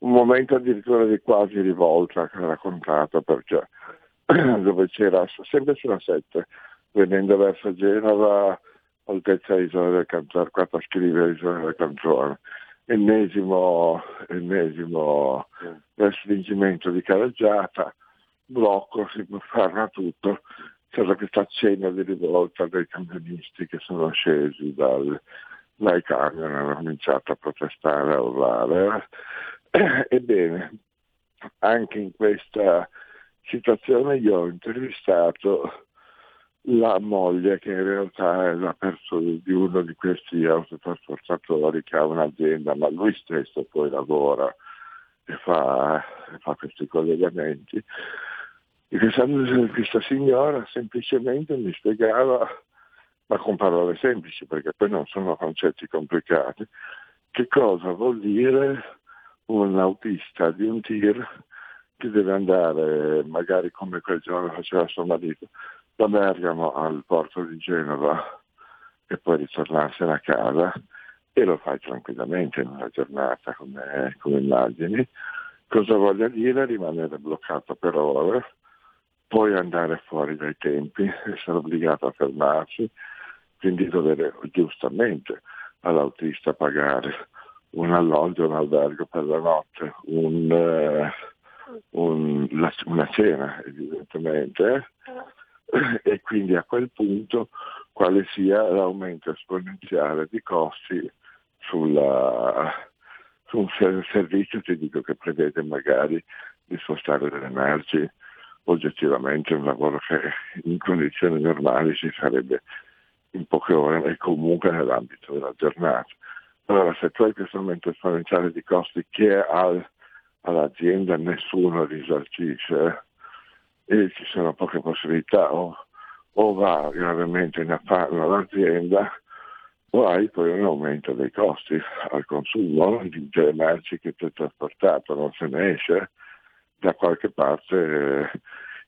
un momento addirittura di quasi rivolta che ha raccontato perché (clears throat) dove c'era sempre sulla 7, venendo verso Genova, altezza Isola del Canzone, qua a scrivere Isola del Canzone, ennesimo, ennesimo restringimento di carreggiata, blocco, si ferma tutto, c'era questa cena di rivolta dei camionisti che sono scesi dal, dai camion hanno cominciato a protestare, a urlare. (coughs) Ebbene, anche in questa situazione io ho intervistato la moglie che in realtà è la persona di uno di questi autotrasportatori che ha un'azienda, ma lui stesso poi lavora e fa, fa questi collegamenti. E questa, questa signora semplicemente mi spiegava, ma con parole semplici, perché poi non sono concetti complicati, che cosa vuol dire un autista di un tir che deve andare, magari come quel giorno faceva suo marito, da Bergamo al porto di Genova e poi ritornarsene a casa e lo fai tranquillamente in una giornata come, come immagini. Cosa voglia dire? Rimanere bloccato per ore, poi andare fuori dai tempi, essere obbligato a fermarsi, quindi dover giustamente all'autista pagare un alloggio, un albergo per la notte, un, uh, un, la, una cena evidentemente, eh? e quindi a quel punto quale sia l'aumento esponenziale di costi sulla, su un servizio, ti dico che prevede magari di spostare delle merci oggettivamente un lavoro che in condizioni normali si farebbe in poche ore e comunque nell'ambito della giornata. Allora se tu hai questo aumento esponenziale di costi che al, all'azienda nessuno risarcisce e ci sono poche possibilità o, o va gravemente in affanno l'azienda o hai poi un aumento dei costi al consumo di merci che ti hai trasportato, non se ne esce da qualche parte eh,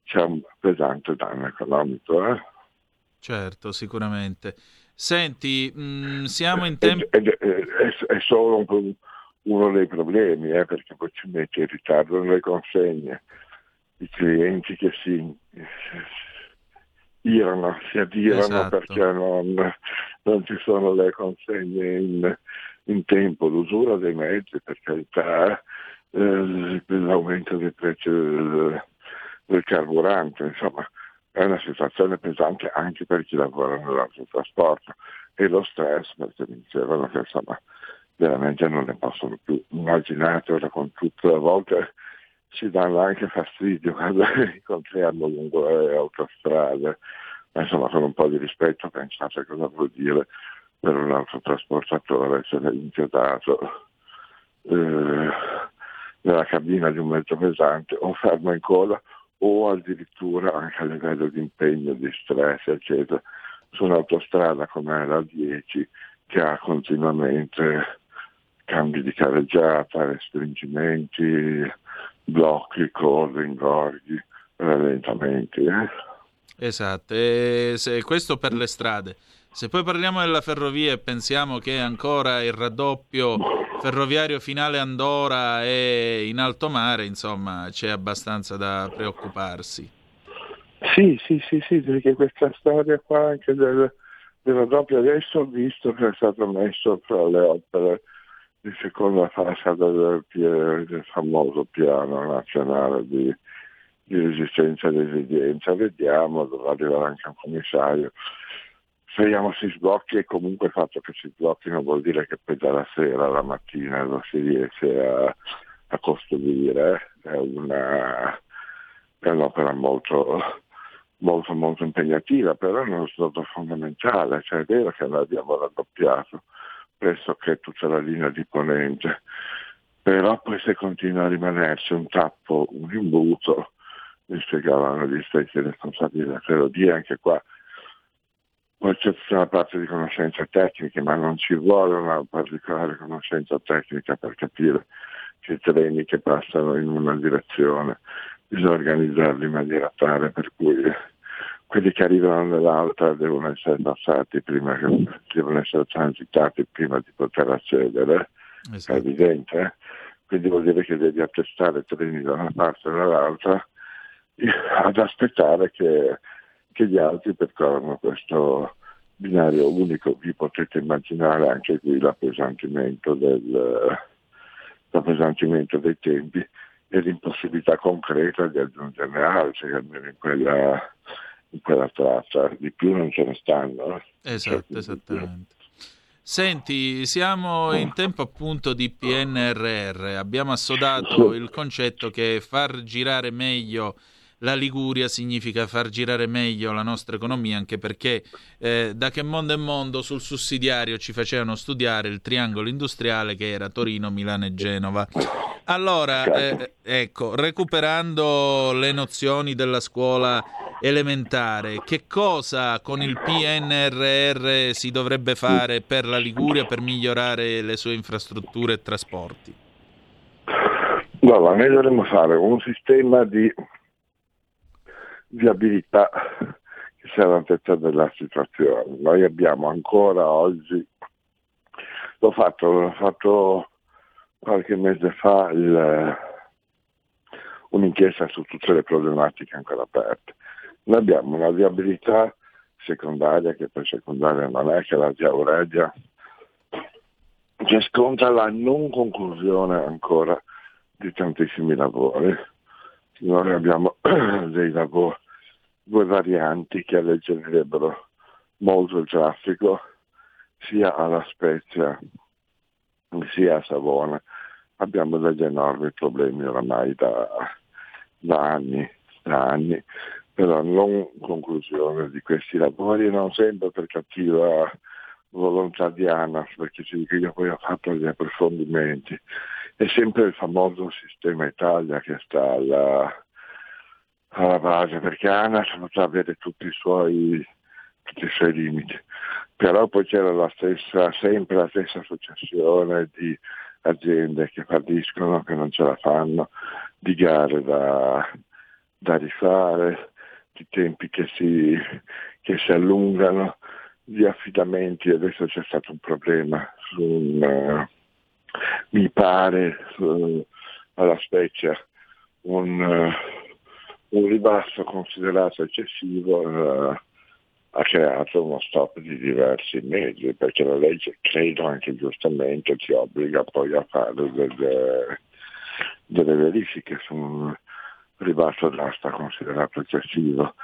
c'è un pesante danno economico. Eh? Certo, sicuramente. Senti, mh, mm, siamo in tempo... È, è, è, è, solo un, uno dei problemi, eh, perché poi ci metti in ritardo nelle consegne, i clienti che si adirano, si adirano Esatto. perché non, non ci sono le consegne in, in tempo, l'usura dei mezzi, per carità, eh, l'aumento dei prezzi del, del carburante, insomma è una situazione pesante anche per chi lavora nell'autotrasporto e lo stress perché mi dicevano che insomma veramente non ne possono più. Immaginate ora con tutte le volte ci danno anche fastidio quando (laughs) incontriamo lungo le autostrade, ma insomma con un po' di rispetto pensate cosa vuol dire per un autotrasportatore essere inchiodato eh, nella cabina di un mezzo pesante o fermo in coda o addirittura anche a livello di impegno, di stress, eccetera, su un'autostrada come la 10 che ha continuamente cambi di carreggiata, restringimenti, blocchi, code, ingorghi, rallentamenti. Eh? Esatto, e questo per le strade. Se poi parliamo della ferrovia e pensiamo che ancora il raddoppio ferroviario finale Andorra è in alto mare, insomma, c'è abbastanza da preoccuparsi. Sì, sì, sì, sì, perché questa storia qua anche del, della doppia adesso ho visto che è stato messo tra le opere di seconda fascia del, del famoso piano nazionale di, di resistenza e resilienza. Vediamo, dovrà arrivare anche un commissario. Speriamo si sblocchi e comunque il fatto che si sblocchino vuol dire che poi dalla sera alla mattina lo si riesce a, a costruire. È una, è un'opera molto, molto molto impegnativa, però è uno snodo fondamentale, cioè è vero che noi abbiamo raddoppiato pressoché tutta la linea di ponente, però poi se continua a rimanerci un tappo, un imbuto, mi spiegavano gli stessi responsabili della ferrovia, anche qua c'è tutta una parte di conoscenze tecniche, ma non ci vuole una particolare conoscenza tecnica per capire che i treni che passano in una direzione bisogna organizzarli in maniera tale per cui quelli che arrivano nell'altra devono essere passati prima che devono essere transitati prima di poter accedere, è evidente. eh? Quindi vuol dire che devi attestare treni da una parte e dall'altra eh, ad aspettare che, che gli altri percorrano questo binario unico. Vi potete immaginare anche qui l'appesantimento, del, l'appesantimento dei tempi e l'impossibilità concreta di aggiungerne altri, almeno in quella, in quella traccia. Di più non ce ne stanno. eh. Esatto, esattamente. Senti, siamo in tempo appunto di PNRR, abbiamo assodato il concetto che far girare meglio la Liguria significa far girare meglio la nostra economia, anche perché eh, da che mondo è mondo sul sussidiario ci facevano studiare il triangolo industriale che era Torino, Milano e Genova. Allora, eh, ecco, recuperando le nozioni della scuola elementare, che cosa con il PNRR si dovrebbe fare per la Liguria per migliorare le sue infrastrutture e trasporti? Allora, noi dovremmo fare un sistema di viabilità che sia all'altezza della situazione. Noi abbiamo ancora oggi, l'ho fatto, l'ho fatto qualche mese fa il, un'inchiesta su tutte le problematiche ancora aperte. Noi abbiamo una viabilità secondaria, che per secondaria non è che la via Aurelia, che sconta la non conclusione ancora di tantissimi lavori. Noi abbiamo (clears throat) dei lavori, due varianti che alleggerirebbero molto il traffico sia alla Spezia sia a Savona. Abbiamo degli enormi problemi oramai da, da anni, da anni per la non conclusione di questi lavori non sempre per cattiva volontà di ANAS, perché io poi ho fatto gli approfondimenti. È sempre il famoso sistema Italia che sta alla, alla base, perché ANAS potrà avere tutti i suoi, tutti i suoi limiti. Però poi c'era la stessa, sempre la stessa successione di aziende che falliscono, che non ce la fanno, di gare da, da rifare, di tempi che si, che si allungano, di affidamenti. Adesso c'è stato un problema su un, mi pare, su- alla Spezia, un, eh, un ribasso considerato eccessivo eh, ha creato uno stop di diversi mesi, perché la legge, credo anche giustamente, ti obbliga poi a fare delle, delle verifiche su un ribasso d'asta considerato eccessivo.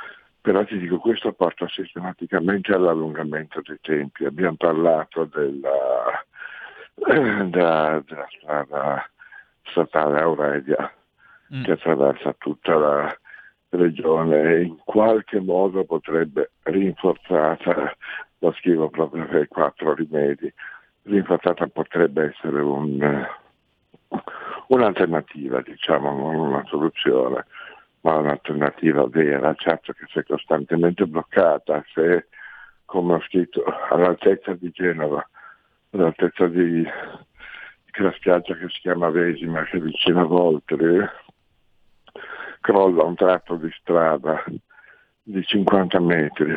Però ti dico, questo porta sistematicamente all'allungamento dei tempi. Abbiamo parlato della, (coughs) della, della strada statale Aurelia mm. che attraversa tutta la regione e in qualche modo potrebbe rinforzata, lo scrivo proprio per i quattro rimedi, rinforzata potrebbe essere un, un'alternativa, diciamo, non una soluzione, ma un'alternativa vera, certo che se è costantemente bloccata, se come ho scritto all'altezza di Genova, all'altezza di quella spiaggia che si chiama Vesima, che è vicino a Voltri, crolla un tratto di strada di 50 metri,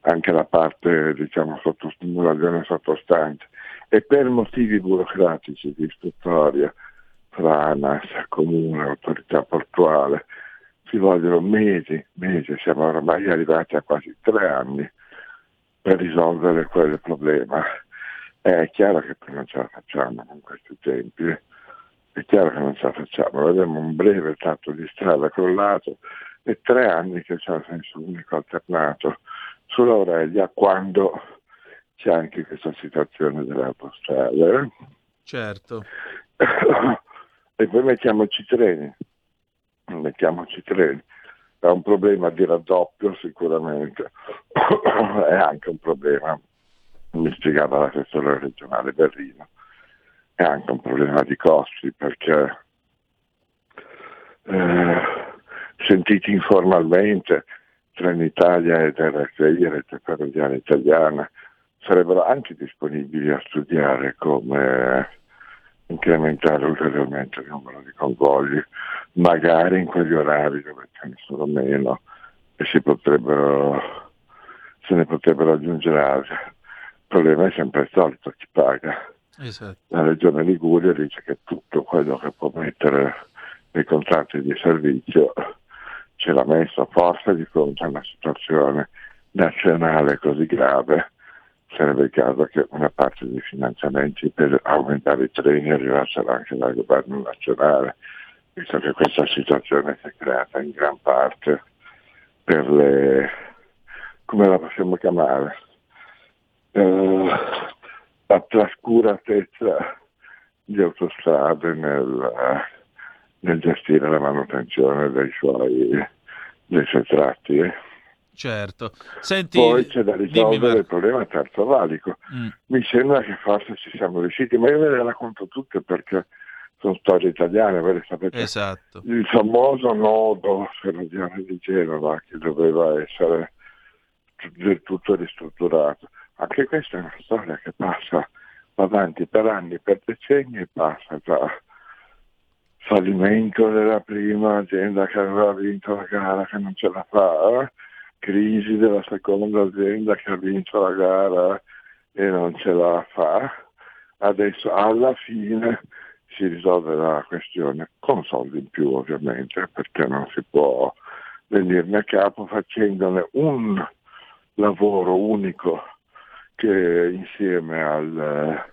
anche la parte diciamo, sotto stimolazione sottostante, e per motivi burocratici di istruttoria fra ANAS, comune, autorità portuale, ci vogliono mesi, mesi, siamo ormai arrivati a quasi tre anni per risolvere quel problema. È chiaro che poi non ce la facciamo con questi tempi, è chiaro che non ce la facciamo, abbiamo un breve tratto di strada crollato e tre anni che c'è un senso unico alternato sull'Aurelia quando c'è anche questa situazione delle autostrade. Certo. (coughs) e poi mettiamoci i treni, mettiamoci i treni. È un problema di raddoppio sicuramente, (coughs) è anche un problema, mi spiegava l'assessore regionale Berrino, è anche un problema di costi perché eh, sentiti informalmente Trenitalia ed RFI, Rete Ferroviaria Italiana, sarebbero anche disponibili a studiare come incrementare ulteriormente il numero di convogli, magari in quegli orari dove ce ne sono meno e si potrebbero, se ne potrebbero aggiungere altri. Il problema è sempre il solito, chi paga. Esatto. La Regione Liguria dice che tutto quello che può mettere nei contratti di servizio ce l'ha messo forse di fronte a una situazione nazionale così grave sarebbe il caso che una parte dei finanziamenti per aumentare i treni arrivassero anche dal governo nazionale, visto che questa situazione si è creata in gran parte per le, come la possiamo chiamare, eh, la trascuratezza di autostrade nel, nel gestire la manutenzione dei suoi, dei suoi tratti. Eh. Certo. Senti, Poi c'è da risolvere dimmi, il problema terzo valico. Mm. Mi sembra che forse ci siamo riusciti, ma io ve le racconto tutte perché sono storie italiane, voi le sapete. Esatto. Il famoso nodo ferroviario di Genova che doveva essere del tutto ristrutturato. Anche questa è una storia che passa avanti per anni, per decenni passa da fallimento della prima azienda che aveva vinto la gara che non ce la fa, eh? crisi della seconda azienda che ha vinto la gara e non ce la fa. Adesso alla fine si risolve la questione con soldi in più ovviamente perché non si può venirne a capo facendone un lavoro unico che insieme al,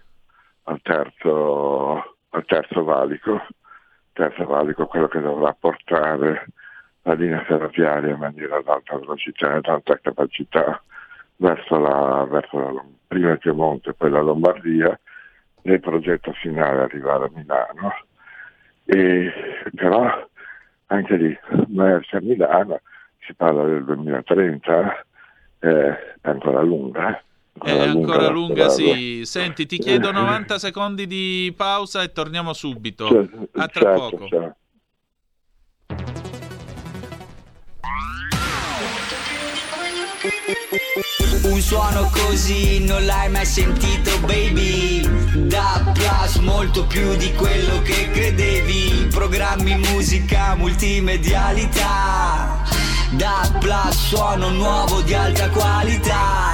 al, terzo, al terzo valico, terzo valico quello che dovrà portare la linea ferroviaria in maniera ad alta velocità e ad alta capacità verso la, verso la prima il Piemonte poi la Lombardia nel progetto finale arrivare a Milano. E, però anche lì, Merce a Milano, si parla del 2030, eh, è ancora lunga. Eh? È ancora lunga, sì. Senti, ti chiedo 90 secondi di pausa e torniamo subito. Cioè, a tra certo, poco. Certo. Un suono così non l'hai mai sentito, baby. Da Plus molto più di quello che credevi. Programmi, musica, multimedialità. Da Plus suono nuovo di alta qualità.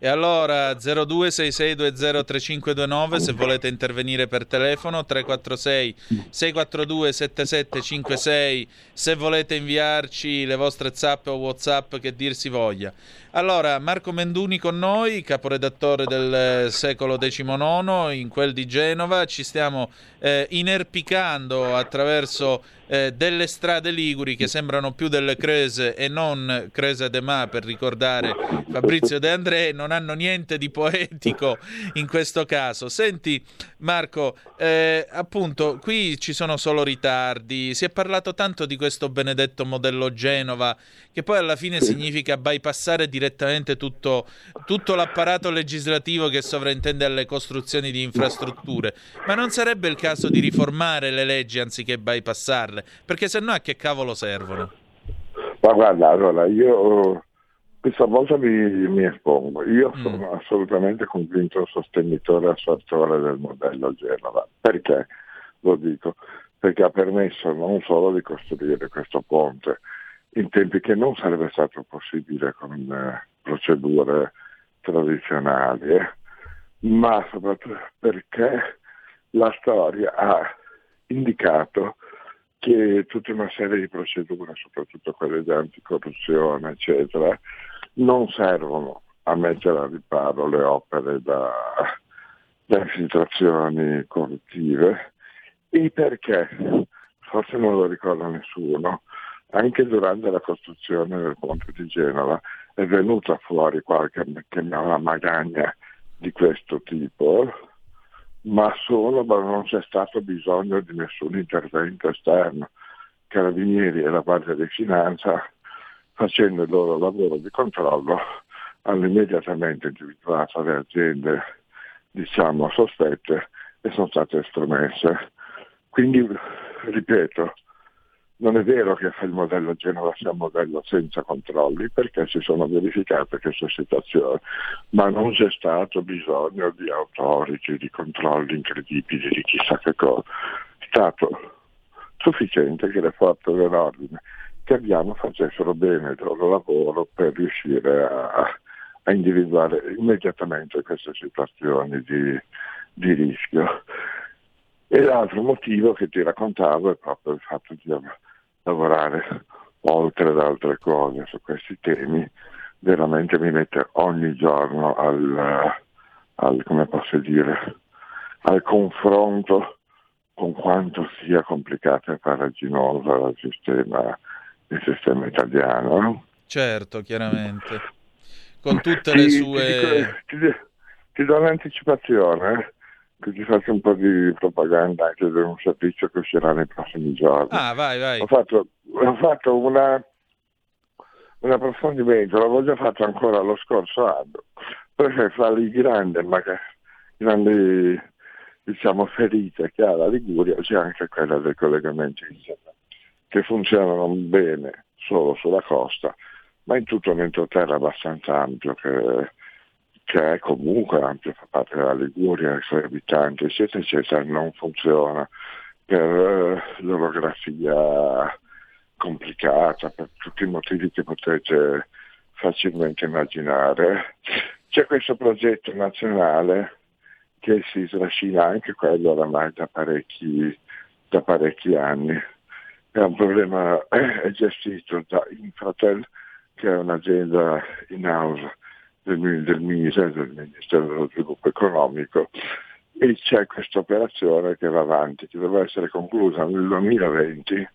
E allora 0266203529 se volete intervenire per telefono, 346 642 7756 se volete inviarci le vostre zap o whatsapp che dir si voglia. Allora, Marco Menduni con noi, caporedattore del secolo XIX, in quel di Genova, ci stiamo eh, inerpicando attraverso eh, delle strade liguri che sembrano più delle Creuse e non Creuse de Ma per ricordare Fabrizio De André, non hanno niente di poetico in questo caso. Senti Marco, eh, appunto qui ci sono solo ritardi, si è parlato tanto di questo benedetto modello Genova che poi alla fine significa bypassare direttamente tutto, tutto l'apparato legislativo che sovraintende alle costruzioni di infrastrutture, ma non sarebbe il caso di riformare le leggi anziché bypassarle? Perché se no a che cavolo servono? Ma guarda, allora io questa volta mi, mi espongo. Io mm. sono assolutamente convinto sostenitore e assertore del modello Genova. Perché? Lo dico. Perché ha permesso non solo di costruire questo ponte in tempi che non sarebbe stato possibile con eh, procedure tradizionali, eh, ma soprattutto perché la storia ha indicato che tutta una serie di procedure, soprattutto quelle di anticorruzione, eccetera, non servono a mettere a riparo le opere da, da infiltrazioni corruttive. E perché, forse non lo ricorda nessuno, anche durante la costruzione del ponte di Genova è venuta fuori qualche magagna di questo tipo ma solo ma non c'è stato bisogno di nessun intervento esterno. Carabinieri e la Guardia di Finanza, facendo il loro lavoro di controllo, hanno immediatamente individuato le aziende diciamo, sospette e sono state estromesse. Quindi, ripeto, non è vero che il modello Genova sia un modello senza controlli perché si sono verificate queste situazioni, ma non c'è stato bisogno di autoriti, di controlli incredibili, di chissà che cosa. È stato sufficiente che le forze dell'ordine che abbiamo facessero bene il loro lavoro per riuscire a, a individuare immediatamente queste situazioni di, di rischio. E l'altro motivo che ti raccontavo è proprio il fatto di lavorare oltre ad altre cose su questi temi, veramente mi mette ogni giorno al, al come posso dire, al confronto con quanto sia complicato e farraginoso il sistema, il sistema italiano. Certo, chiaramente. Con tutte le sue... Ti, ti, ti do un'anticipazione. Eh? Così faccio un po' di propaganda anche di un servizio che uscirà nei prossimi giorni. Ah, vai, vai. Ho fatto, ho fatto una, un approfondimento, l'avevo già fatto ancora lo scorso anno, perché fra le grandi, magari, grandi diciamo, ferite che ha la Liguria c'è anche quella dei collegamenti internet, che funzionano bene solo sulla costa, ma in tutto un entroterra abbastanza ampio che che è comunque ampio, fa parte della Liguria, i suoi abitanti, eccetera, eccetera, non funziona per eh, l'orografia complicata, per tutti i motivi che potete facilmente immaginare. C'è questo progetto nazionale che si trascina anche quello oramai da parecchi, da parecchi anni. È un problema, è gestito da Infratel, che è un'azienda in house del, del, Ministero, del Ministero dello Sviluppo Economico e c'è questa operazione che va avanti, che doveva essere conclusa nel 2020,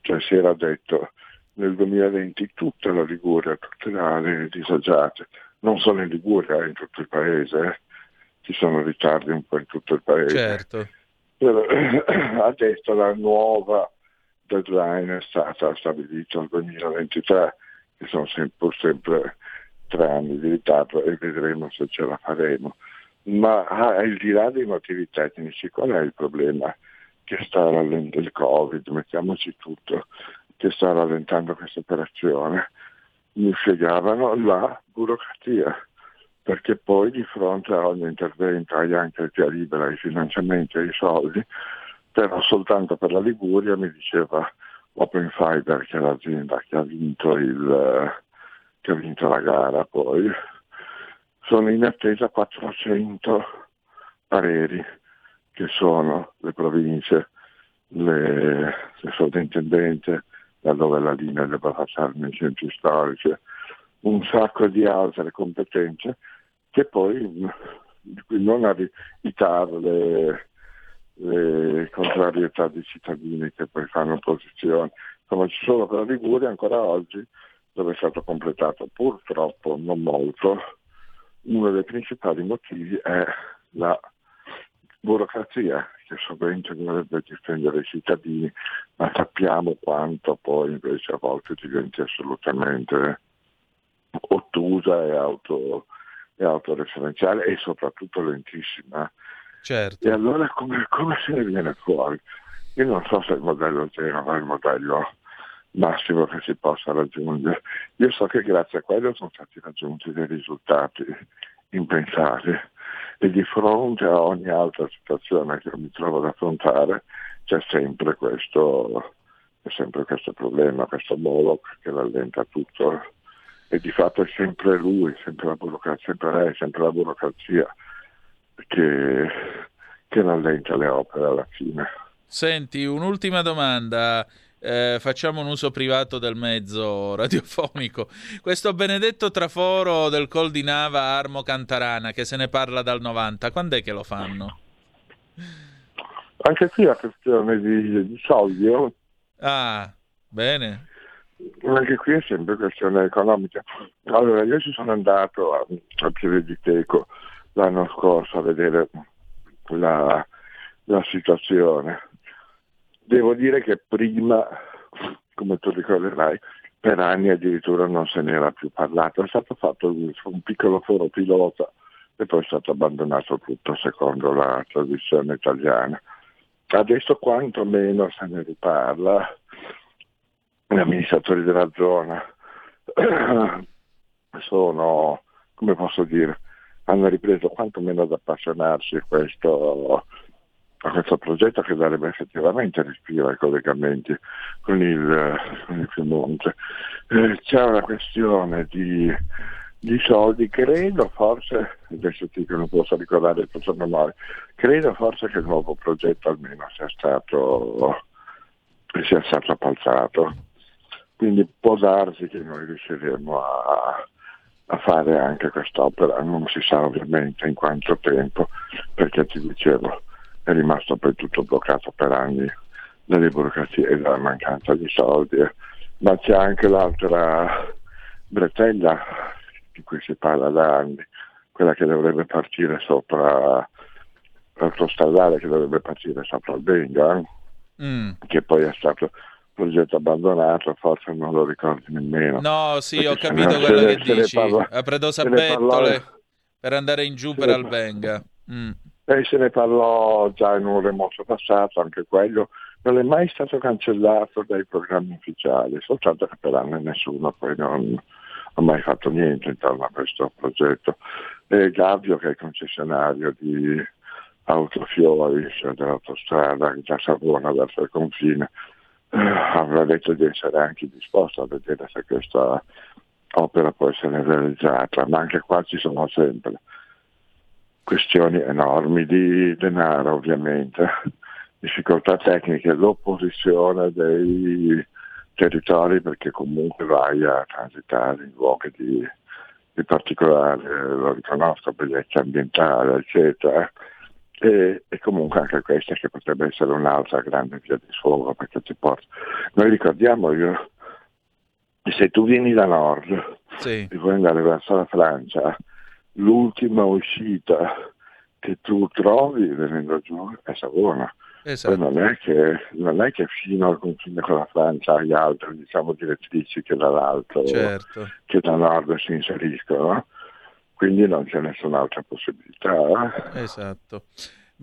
cioè si era detto nel 2020 tutta la Liguria, tutte le aree disagiate, non solo in Liguria, in tutto il paese, ci sono ritardi un po' in tutto il paese. Certo. Però, (clears throat) adesso la nuova deadline è stata stabilita al 2023, che sono sempre, sempre tre anni di ritardo e vedremo se ce la faremo. Ma ah, al di là dei motivi tecnici, qual è il problema? Che sta rallentando il Covid, mettiamoci tutto, che sta rallentando questa operazione. Mi spiegavano la burocrazia, perché poi di fronte a ogni intervento hai anche il via libera, i finanziamenti e i soldi, però soltanto per la Liguria mi diceva Open Fiber, che è l'azienda che ha vinto, il, che ha vinto la gara poi, sono in attesa 400 pareri che sono le province, le, le sovrintendenze, da dove la linea deve passare nei centri storici, un sacco di altre competenze che poi di cui non evitare le, le contrarietà dei cittadini che poi fanno opposizione, come ci sono per la Liguria ancora oggi, dove è stato completato purtroppo non molto, uno dei principali motivi è la burocrazia che sovente dovrebbe difendere i cittadini, ma sappiamo quanto poi invece a volte diventi assolutamente ottusa e, auto, e autoreferenziale e soprattutto lentissima. Certo. E allora come, come se ne viene fuori? Io non so se il modello zero è il modello massimo che si possa raggiungere. Io so che grazie a quello sono stati raggiunti dei risultati impensabili e di fronte a ogni altra situazione che mi trovo ad affrontare c'è sempre questo, c'è sempre questo problema, questo Moloch che rallenta tutto e di fatto è sempre lui, sempre la burocrazia, sempre lei, sempre la burocrazia che, che rallenta le opere alla fine. Senti, un'ultima domanda. Eh, facciamo un uso privato del mezzo radiofonico. Questo benedetto traforo del Col di Nava Armo Cantarana, che se ne parla dal 90, quando è che lo fanno? Anche qui è questione di, di soldi. Oh. Ah, bene. Anche qui è sempre questione economica. Allora, io ci sono andato a, a Pieve di Teco l'anno scorso a vedere la, la situazione Devo dire che prima, come tu ricorderai, per anni addirittura non se n'era più parlato, è stato fatto un piccolo foro pilota e poi è stato abbandonato tutto secondo la tradizione italiana. Adesso quantomeno se ne riparla, gli amministratori della zona (clears throat) sono, come posso dire, hanno ripreso quantomeno ad appassionarsi a questo a questo progetto che darebbe effettivamente respiro ai collegamenti con il, con il Piemonte. Eh, c'è una questione di, di, soldi, credo forse, adesso ti non posso ricordare il tuo memoria, credo forse che il nuovo progetto almeno sia stato, sia stato appaltato. Quindi può darsi che noi riusciremo a, a fare anche quest'opera, non si sa ovviamente in quanto tempo, perché ti dicevo, è rimasto poi tutto bloccato per anni dalle burocrazie e dalla mancanza di soldi. Ma c'è anche l'altra bretella di cui si parla da anni, quella che dovrebbe partire sopra l'autostradale che dovrebbe partire sopra il Benga, mm. che poi è stato progetto abbandonato, forse non lo ricordi nemmeno. No, sì, ho capito quello ne, che dici. Parla, a Predosa Bettole per andare in giù per Albenga. Mm. E se ne parlò già in un remoto passato, anche quello non è mai stato cancellato dai programmi ufficiali, soltanto che per anni nessuno poi non ha mai fatto niente intorno a questo progetto. E Gavio, che è il concessionario di autofiori, cioè dell'autostrada da Savona verso il confine, eh, aveva detto di essere anche disposto a vedere se questa opera può essere realizzata, ma anche qua ci sono sempre questioni enormi di denaro ovviamente, (laughs) difficoltà tecniche, l'opposizione dei territori perché comunque vai a transitare in luoghi di, di particolare, lo riconosco, bellezza ambientale, eccetera. E, e, comunque anche questa che potrebbe essere un'altra grande via di sfogo perché ti porta. Noi ricordiamo io, se tu vieni da nord sì. e vuoi andare verso la Francia, l'ultima uscita che tu trovi venendo giù è Savona. Esatto. Non è, che, non è che fino al confine con la Francia hai altre diciamo, direttrici che dall'alto, Certo. che da nord si inseriscono, quindi non c'è nessun'altra possibilità. Esatto.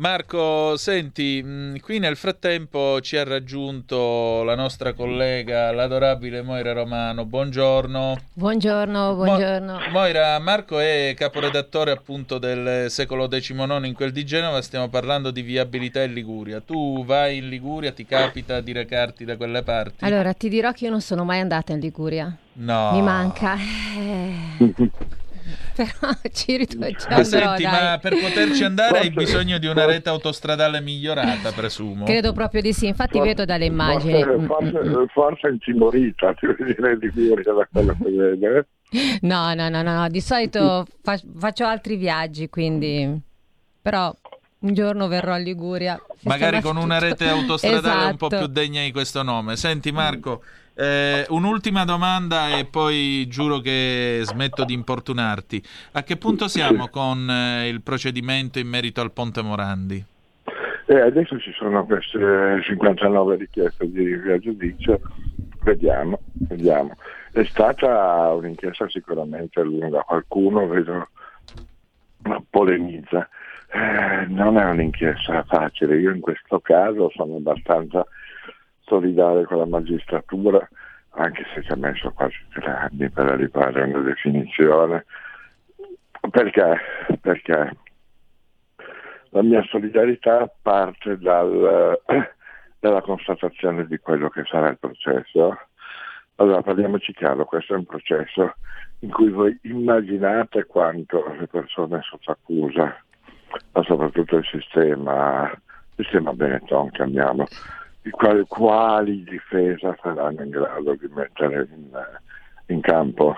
Marco, senti, mh, qui nel frattempo ci ha raggiunto la nostra collega, l'adorabile Moira Romano. Buongiorno. Buongiorno, buongiorno. Moira, Marco è caporedattore appunto del secolo XIX in quel di Genova, stiamo parlando di viabilità in Liguria. Tu vai in Liguria, ti capita di recarti da quelle parti? Allora, ti dirò che io non sono mai andata in Liguria. No. Mi manca. Eh, (laughs) Però (laughs) ci rit- ci Ma andrò, senti, dai. ma per poterci andare hai bisogno di una rete autostradale migliorata, presumo. Credo proprio di sì, infatti vedo dalle immagini. Forse, Mm, forse, forse è intimorita, ti vuoi dire Liguria da quello che vede. No, no, no, no, no, di solito fa- faccio altri viaggi, quindi... Però un giorno verrò a Liguria. Magari con una tutto. rete autostradale un po' Esatto. più degna di questo nome. Senti Marco, eh, un'ultima domanda e poi giuro che smetto di importunarti. A che punto siamo con eh, il procedimento in merito al Ponte Morandi? E adesso ci sono queste 59 richieste di rinvio a giudizio, vediamo, vediamo. È stata un'inchiesta sicuramente lunga, qualcuno vedo polemizza. Eh, non è un'inchiesta facile, io in questo caso sono abbastanza solidale con la magistratura, anche se ci ha messo quasi tre anni per arrivare a una definizione. Perché? Perché la mia solidarietà parte dal, (clears throat) dalla constatazione di quello che sarà il processo. Allora parliamoci chiaro, questo è un processo in cui voi immaginate quanto le persone sotto accusa, ma soprattutto il sistema, il sistema Benetton chiamiamo, quali, quali difesa saranno in grado di mettere in, in campo.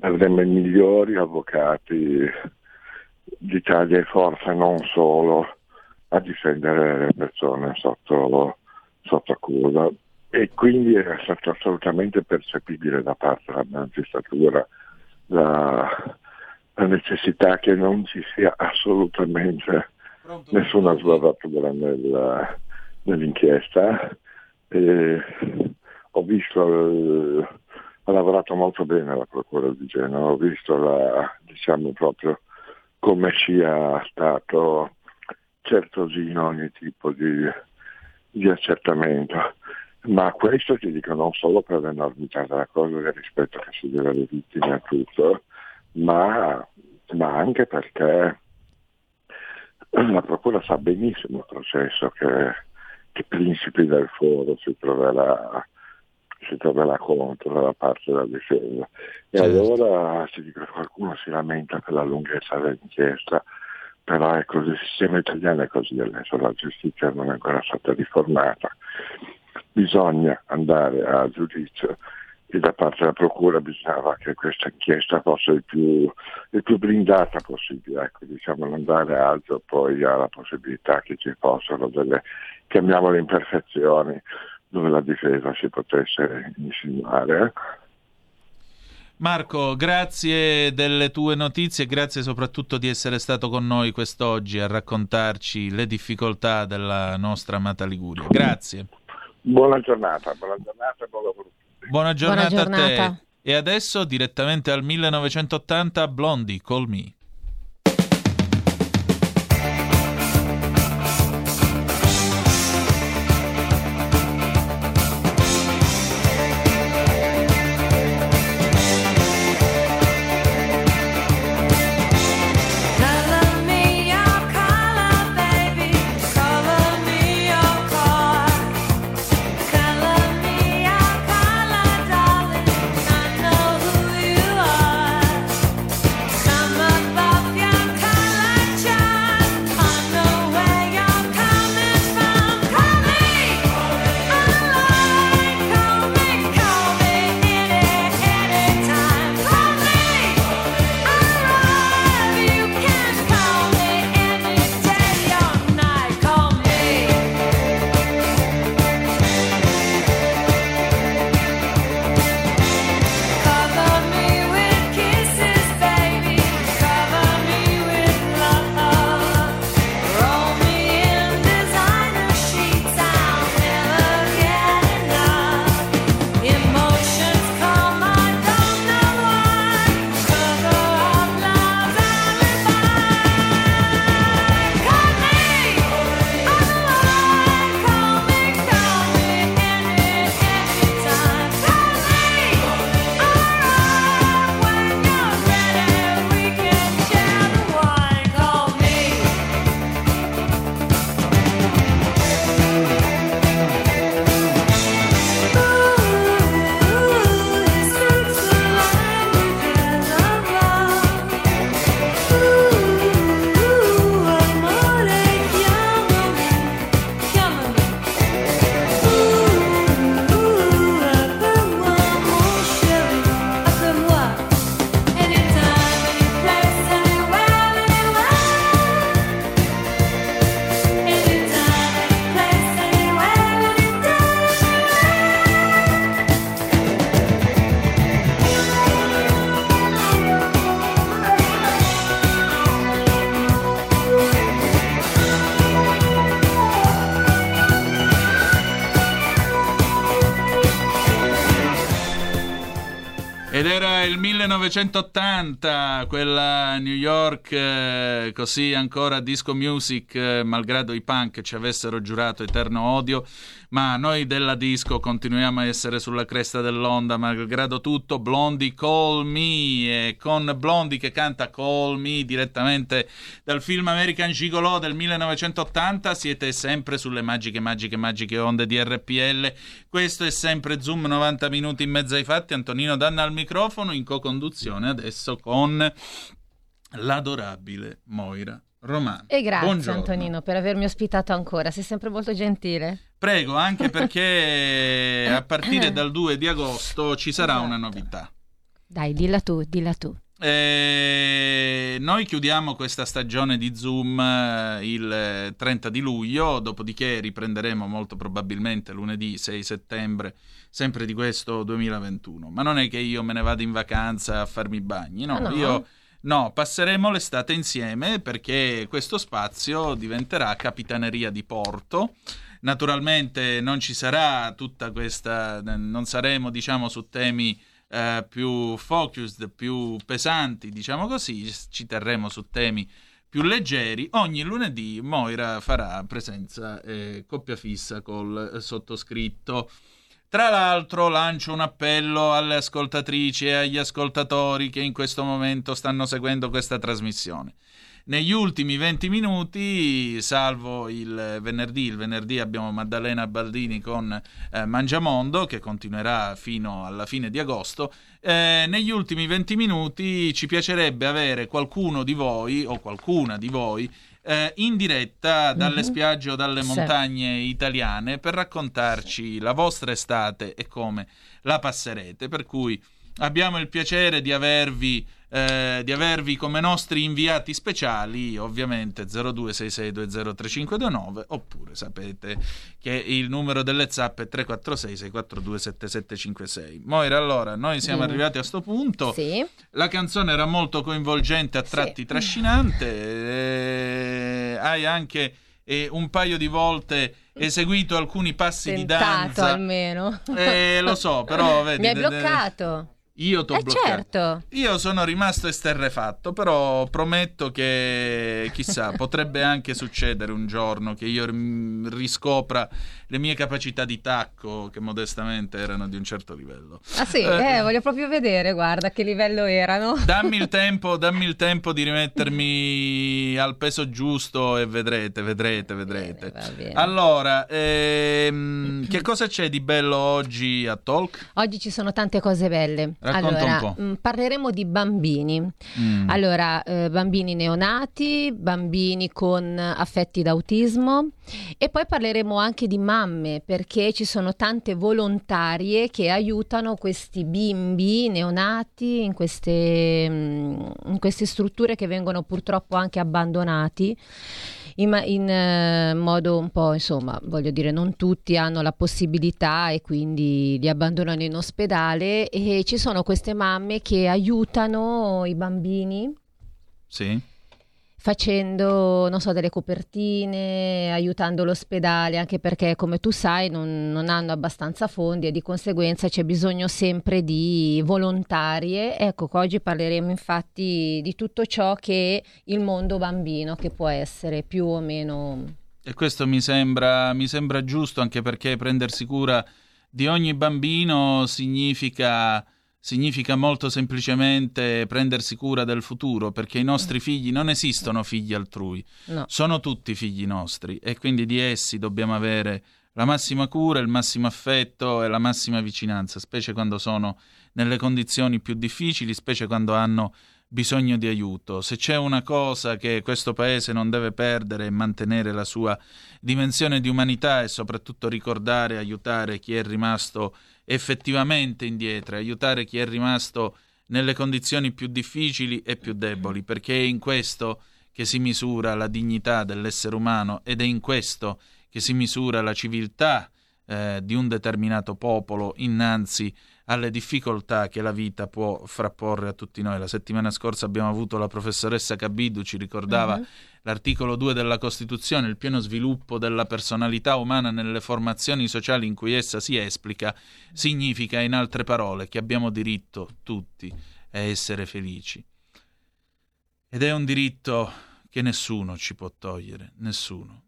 Avremo i migliori avvocati d'Italia e forse non solo a difendere le persone sotto, sotto accusa e quindi è stato assolutamente percepibile da parte della magistratura la, la necessità che non ci sia assolutamente nessuna sbavatura nel, nell'inchiesta. E ho visto, eh, ha lavorato molto bene la Procura di Genova, ho visto la, diciamo proprio come sia stato certosino ogni tipo di, di accertamento. Ma questo ti dico non solo per l'enormità della cosa, del rispetto che si deve alle vittime e tutto, ma, ma anche perché la Procura sa benissimo il processo che, che Principi del Foro si troverà, si troverà contro dalla parte della difesa. E allora si dice, qualcuno si lamenta per la lunghezza dell'inchiesta, però è così, il sistema italiano è così adesso, la giustizia non è ancora stata riformata. Bisogna andare a giudizio e da parte della Procura bisognava che questa inchiesta fosse il più, il più blindata possibile, ecco, diciamo, non dare agio poi alla possibilità che ci fossero delle, chiamiamole imperfezioni, dove la difesa si potesse insinuare. ecco. Marco, grazie delle tue notizie grazie soprattutto di essere stato con noi quest'oggi a raccontarci le difficoltà della nostra amata Liguria. Grazie. Buona giornata, buona giornata e buon lavoro. Buona giornata, Buona a giornata. te. E adesso direttamente al 1980 Blondie, Call Me. 1980, quella New York, così ancora disco music, eh, malgrado i punk ci avessero giurato eterno odio, ma noi della disco continuiamo a essere sulla cresta dell'onda, malgrado tutto. Blondie Call Me, e con Blondie che canta Call Me direttamente dal film American Gigolo del 1980, siete sempre sulle magiche, magiche, magiche onde di RPL. Questo è sempre Zoom 90 minuti in mezzo ai fatti. Antonino Danna al microfono in co-conduzione adesso con l'adorabile Moira Romano. E grazie Buongiorno. Antonino per avermi ospitato ancora, sei sempre molto gentile. Prego, anche (laughs) perché a partire dal 2 di agosto ci sarà Esatto. una novità. Dai, dilla tu, dilla tu. Eh, noi chiudiamo questa stagione di Zoom eh, il eh, 30 di luglio, dopodiché riprenderemo molto probabilmente lunedì 6 settembre, sempre di questo 2021. Ma non è che io me ne vado in vacanza a farmi i bagni, no, Ah, no? io no, passeremo l'estate insieme perché questo spazio diventerà capitaneria di porto. Naturalmente non ci sarà tutta questa, non saremo diciamo su temi eh, più focused, più pesanti, diciamo così, ci terremo su temi più leggeri. Ogni lunedì Moira farà presenza eh, coppia fissa col eh, sottoscritto. Tra l'altro lancio un appello alle ascoltatrici e agli ascoltatori che in questo momento stanno seguendo questa trasmissione. Negli ultimi 20 minuti, salvo il venerdì, il venerdì abbiamo Maddalena Baldini con eh, Mangiamondo che continuerà fino alla fine di agosto. Eh, negli ultimi 20 minuti ci piacerebbe avere qualcuno di voi o qualcuna di voi eh, in diretta dalle Mhm. spiagge o dalle Sì. montagne italiane per raccontarci la vostra estate e come la passerete. Per cui abbiamo il piacere di avervi, eh, di avervi come nostri inviati speciali, ovviamente 0266203529, oppure sapete che il numero delle zappe è 346 642 7756. Moira, allora, noi siamo Dimmi. arrivati a sto punto. Sì. La canzone era molto coinvolgente, a tratti trascinante. eh, hai anche eh, un paio di volte eseguito alcuni passi di Tentato danza. almeno. Eh, lo so, però vedi, (laughs) Mi hai bloccato. Io ti ho Eh bloccato. certo. Io sono rimasto esterrefatto, però prometto che chissà, (laughs) potrebbe anche succedere un giorno che io riscopra le mie capacità di tacco, che modestamente erano di un certo livello. Ah sì, Eh, eh, voglio proprio vedere, guarda che livello erano. (laughs) Dammi il (laughs) tempo, dammi il tempo di rimettermi al peso giusto e vedrete, vedrete, vedrete. bene. Allora, ehm, (clears throat) che cosa c'è di bello oggi a Talk? Oggi ci sono tante cose belle. Allora, mh, parleremo di bambini. Mm. Allora, eh, bambini neonati, bambini con affetti d'autismo e poi parleremo anche di mamme perché ci sono tante volontarie che aiutano questi bimbi neonati in queste, mh, in queste strutture che vengono purtroppo anche abbandonati in, in, eh, modo un po', insomma, voglio dire, non tutti hanno la possibilità e quindi li abbandonano in ospedale e ci sono queste mamme che aiutano i bambini Sì. Facendo, non so, delle copertine, aiutando l'ospedale, anche perché, come tu sai, non, non hanno abbastanza fondi e di conseguenza c'è bisogno sempre di volontarie. Ecco, oggi parleremo infatti di tutto ciò che il mondo bambino, che può essere più o meno... E questo mi sembra, mi sembra giusto anche perché prendersi cura di ogni bambino significa, significa molto semplicemente prendersi cura del futuro, perché i nostri figli non esistono figli altrui, No. sono tutti figli nostri e quindi di essi dobbiamo avere la massima cura, il massimo affetto e la massima vicinanza, specie quando sono nelle condizioni più difficili, specie quando hanno bisogno di aiuto. Se c'è una cosa che questo paese non deve perdere è mantenere la sua dimensione di umanità e soprattutto ricordare e aiutare chi è rimasto effettivamente indietro, aiutare chi è rimasto nelle condizioni più difficili e più deboli, perché è in questo che si misura la dignità dell'essere umano ed è in questo che si misura la civiltà eh, di un determinato popolo innanzi alle difficoltà che la vita può frapporre a tutti noi. La settimana scorsa abbiamo avuto la professoressa Cabidu, ci ricordava Mhm. L'articolo 2 della Costituzione, il pieno sviluppo della personalità umana nelle formazioni sociali in cui essa si esplica, significa in altre parole che abbiamo diritto tutti a essere felici. Ed è un diritto che nessuno ci può togliere, nessuno.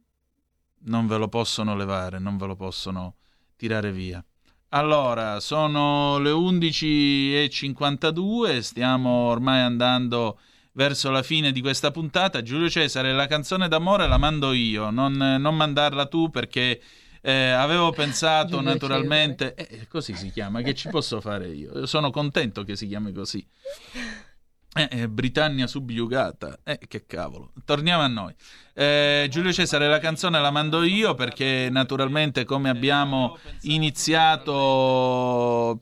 Non ve lo possono levare, non ve lo possono tirare via. Allora, sono le 11.52, stiamo ormai andando verso la fine di questa puntata. Giulio Cesare, la canzone d'amore la mando io, non, non mandarla tu perché eh, avevo (laughs) pensato Giulio naturalmente... Eh, così si chiama, che ci posso fare io? Sono contento che si chiami così. Eh, eh, Britannia subjugata, eh, che cavolo. Torniamo a noi. Eh, Giulio Cesare, la canzone la mando io perché naturalmente come abbiamo iniziato,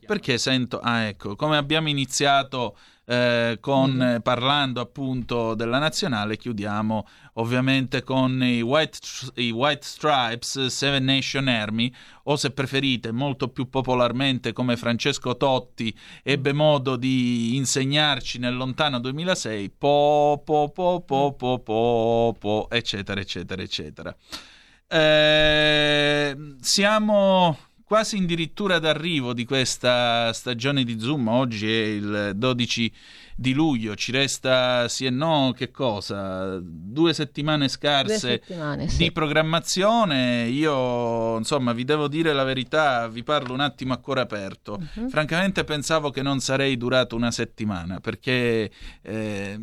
perché sento, ah ecco, come abbiamo iniziato eh, con, eh, parlando appunto della nazionale, chiudiamo ovviamente con i White, i White Stripes, Seven Nation Army, o se preferite molto più popolarmente come Francesco Totti ebbe modo di insegnarci nel lontano 2006, po po po po po po, po eccetera eccetera eccetera. Eh, siamo quasi addirittura d'arrivo di questa stagione di Zoom. Oggi è il 12 di luglio, ci resta sì e no che cosa? Due settimane scarse Due settimane, di sì. programmazione. Io, insomma, vi devo dire la verità, vi parlo un attimo a cuore aperto. Mhm. Francamente pensavo che non sarei durato una settimana perché eh,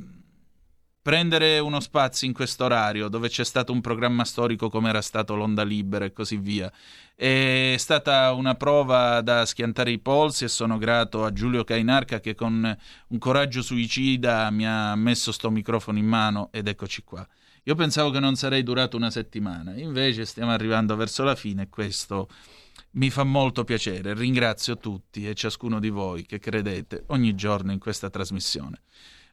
prendere uno spazio in questo orario dove c'è stato un programma storico come era stato l'Onda Libera e così via è stata una prova da schiantare i polsi e sono grato a Giulio Cainarca che con un coraggio suicida mi ha messo sto microfono in mano ed eccoci qua. Io pensavo che non sarei durato una settimana, invece stiamo arrivando verso la fine e questo mi fa molto piacere. Ringrazio tutti e ciascuno di voi che credete ogni giorno in questa trasmissione.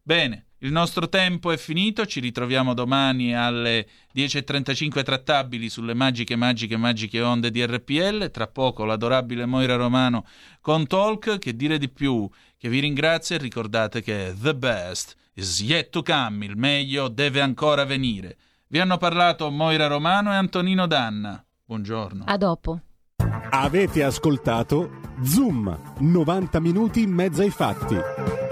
Bene, il nostro tempo è finito, ci ritroviamo domani alle 10.35 trattabili sulle magiche, magiche, magiche onde di RPL, tra poco l'adorabile Moira Romano con Talk, che dire di più, che vi ringrazia e ricordate che the best is yet to come, il meglio deve ancora venire. Vi hanno parlato Moira Romano e Antonino Danna. Buongiorno. A dopo. Avete ascoltato Zoom, 90 minuti in mezzo ai fatti.